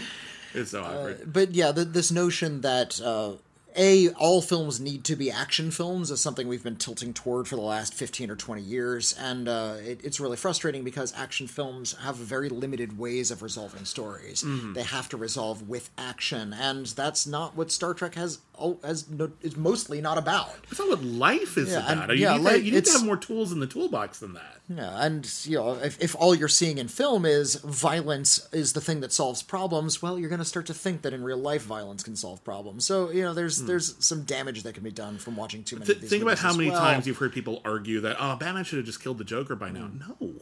Speaker 1: It's so awkward.
Speaker 2: but yeah, the, this notion that uh, a all films need to be action films is something we've been tilting toward for the last fifteen or twenty years, and uh, it, it's really frustrating because action films have very limited ways of resolving stories.
Speaker 1: Mm-hmm.
Speaker 2: They have to resolve with action, and that's not what Star Trek has. Oh, has no, is mostly not about.
Speaker 1: That's not what life is
Speaker 2: Yeah, and-
Speaker 1: about. You,
Speaker 2: yeah,
Speaker 1: need,
Speaker 2: like,
Speaker 1: to, you need to have more tools in the toolbox than that.
Speaker 2: Yeah, and you know, if, if all you're seeing in film is violence is the thing that solves problems, well, you're going to start to think that in real life violence can solve problems. So you know, there's there's some damage that can be done from watching too many.
Speaker 1: Th-
Speaker 2: of these
Speaker 1: think about how many
Speaker 2: well.
Speaker 1: times you've heard people argue that oh batman should have just killed the joker by now
Speaker 2: Hmm.
Speaker 1: no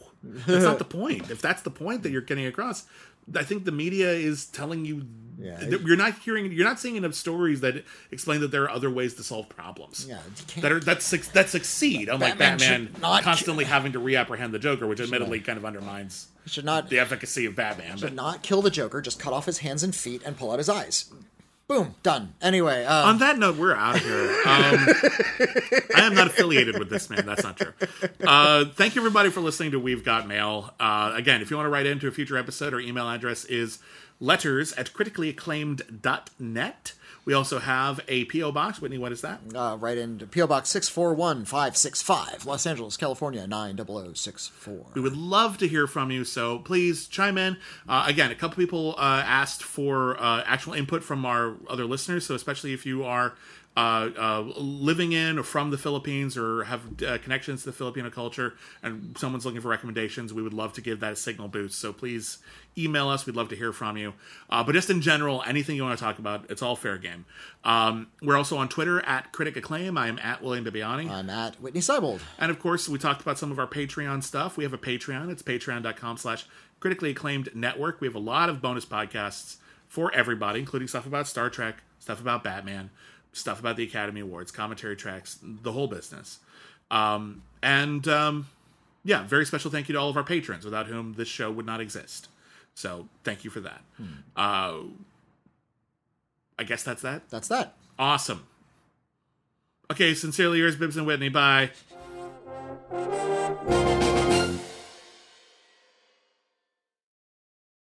Speaker 1: that's not the point if that's the point that you're getting across i think the media is telling you
Speaker 2: Yeah.
Speaker 1: you're not hearing you're not seeing enough stories that explain that there are other ways to solve problems
Speaker 2: Yeah,
Speaker 1: that are that, suc- that succeed unlike
Speaker 2: Batman
Speaker 1: batman,
Speaker 2: should not
Speaker 1: constantly having to reapprehend the joker which admittedly kind of undermines
Speaker 2: should not
Speaker 1: the efficacy of batman but
Speaker 2: not kill the Joker, just cut off his hands and feet and pull out his eyes. Boom, done. Anyway, uh,
Speaker 1: on that note, we're out of here. Um, I am not affiliated with this man. That's not true. Uh, thank you, everybody, for listening to We've Got Mail. Uh, again, if you want to write into a future episode, our email address is letters at criticallyacclaimed.net. We also have a P.O. Box. Witney, what is that?
Speaker 2: uh, right into PO Box six four one five six five, Los Angeles, California nine double o six four.
Speaker 1: We would love to hear from you, so please chime in. Uh, again, a couple people uh, asked for uh, actual input from our other listeners, so especially if you are uh, uh, living in or from the Philippines or have uh, connections to the Filipino culture and someone's looking for recommendations, we would love to give that a signal boost. So please email us. We'd love to hear from you. Uh, but just in general, anything you want to talk about, it's all fair game. Um, we're also on Twitter at Critic Acclaim. I am at William Bibbiani.
Speaker 2: I'm at Witney Seibold.
Speaker 1: And of course, we talked about some of our Patreon stuff. We have a Patreon. It's patreon.com slash critically acclaimed network. We have a lot of bonus podcasts for everybody, including stuff about Star Trek, stuff about Batman, stuff about the Academy Awards, commentary tracks, the whole business. Um, and um, yeah, very special thank you to all of our patrons, without whom this show would not exist. So thank you for that. Uh, I guess that's that.
Speaker 2: That's that.
Speaker 1: Awesome. Okay, sincerely yours, Bibbs and Witney. Bye.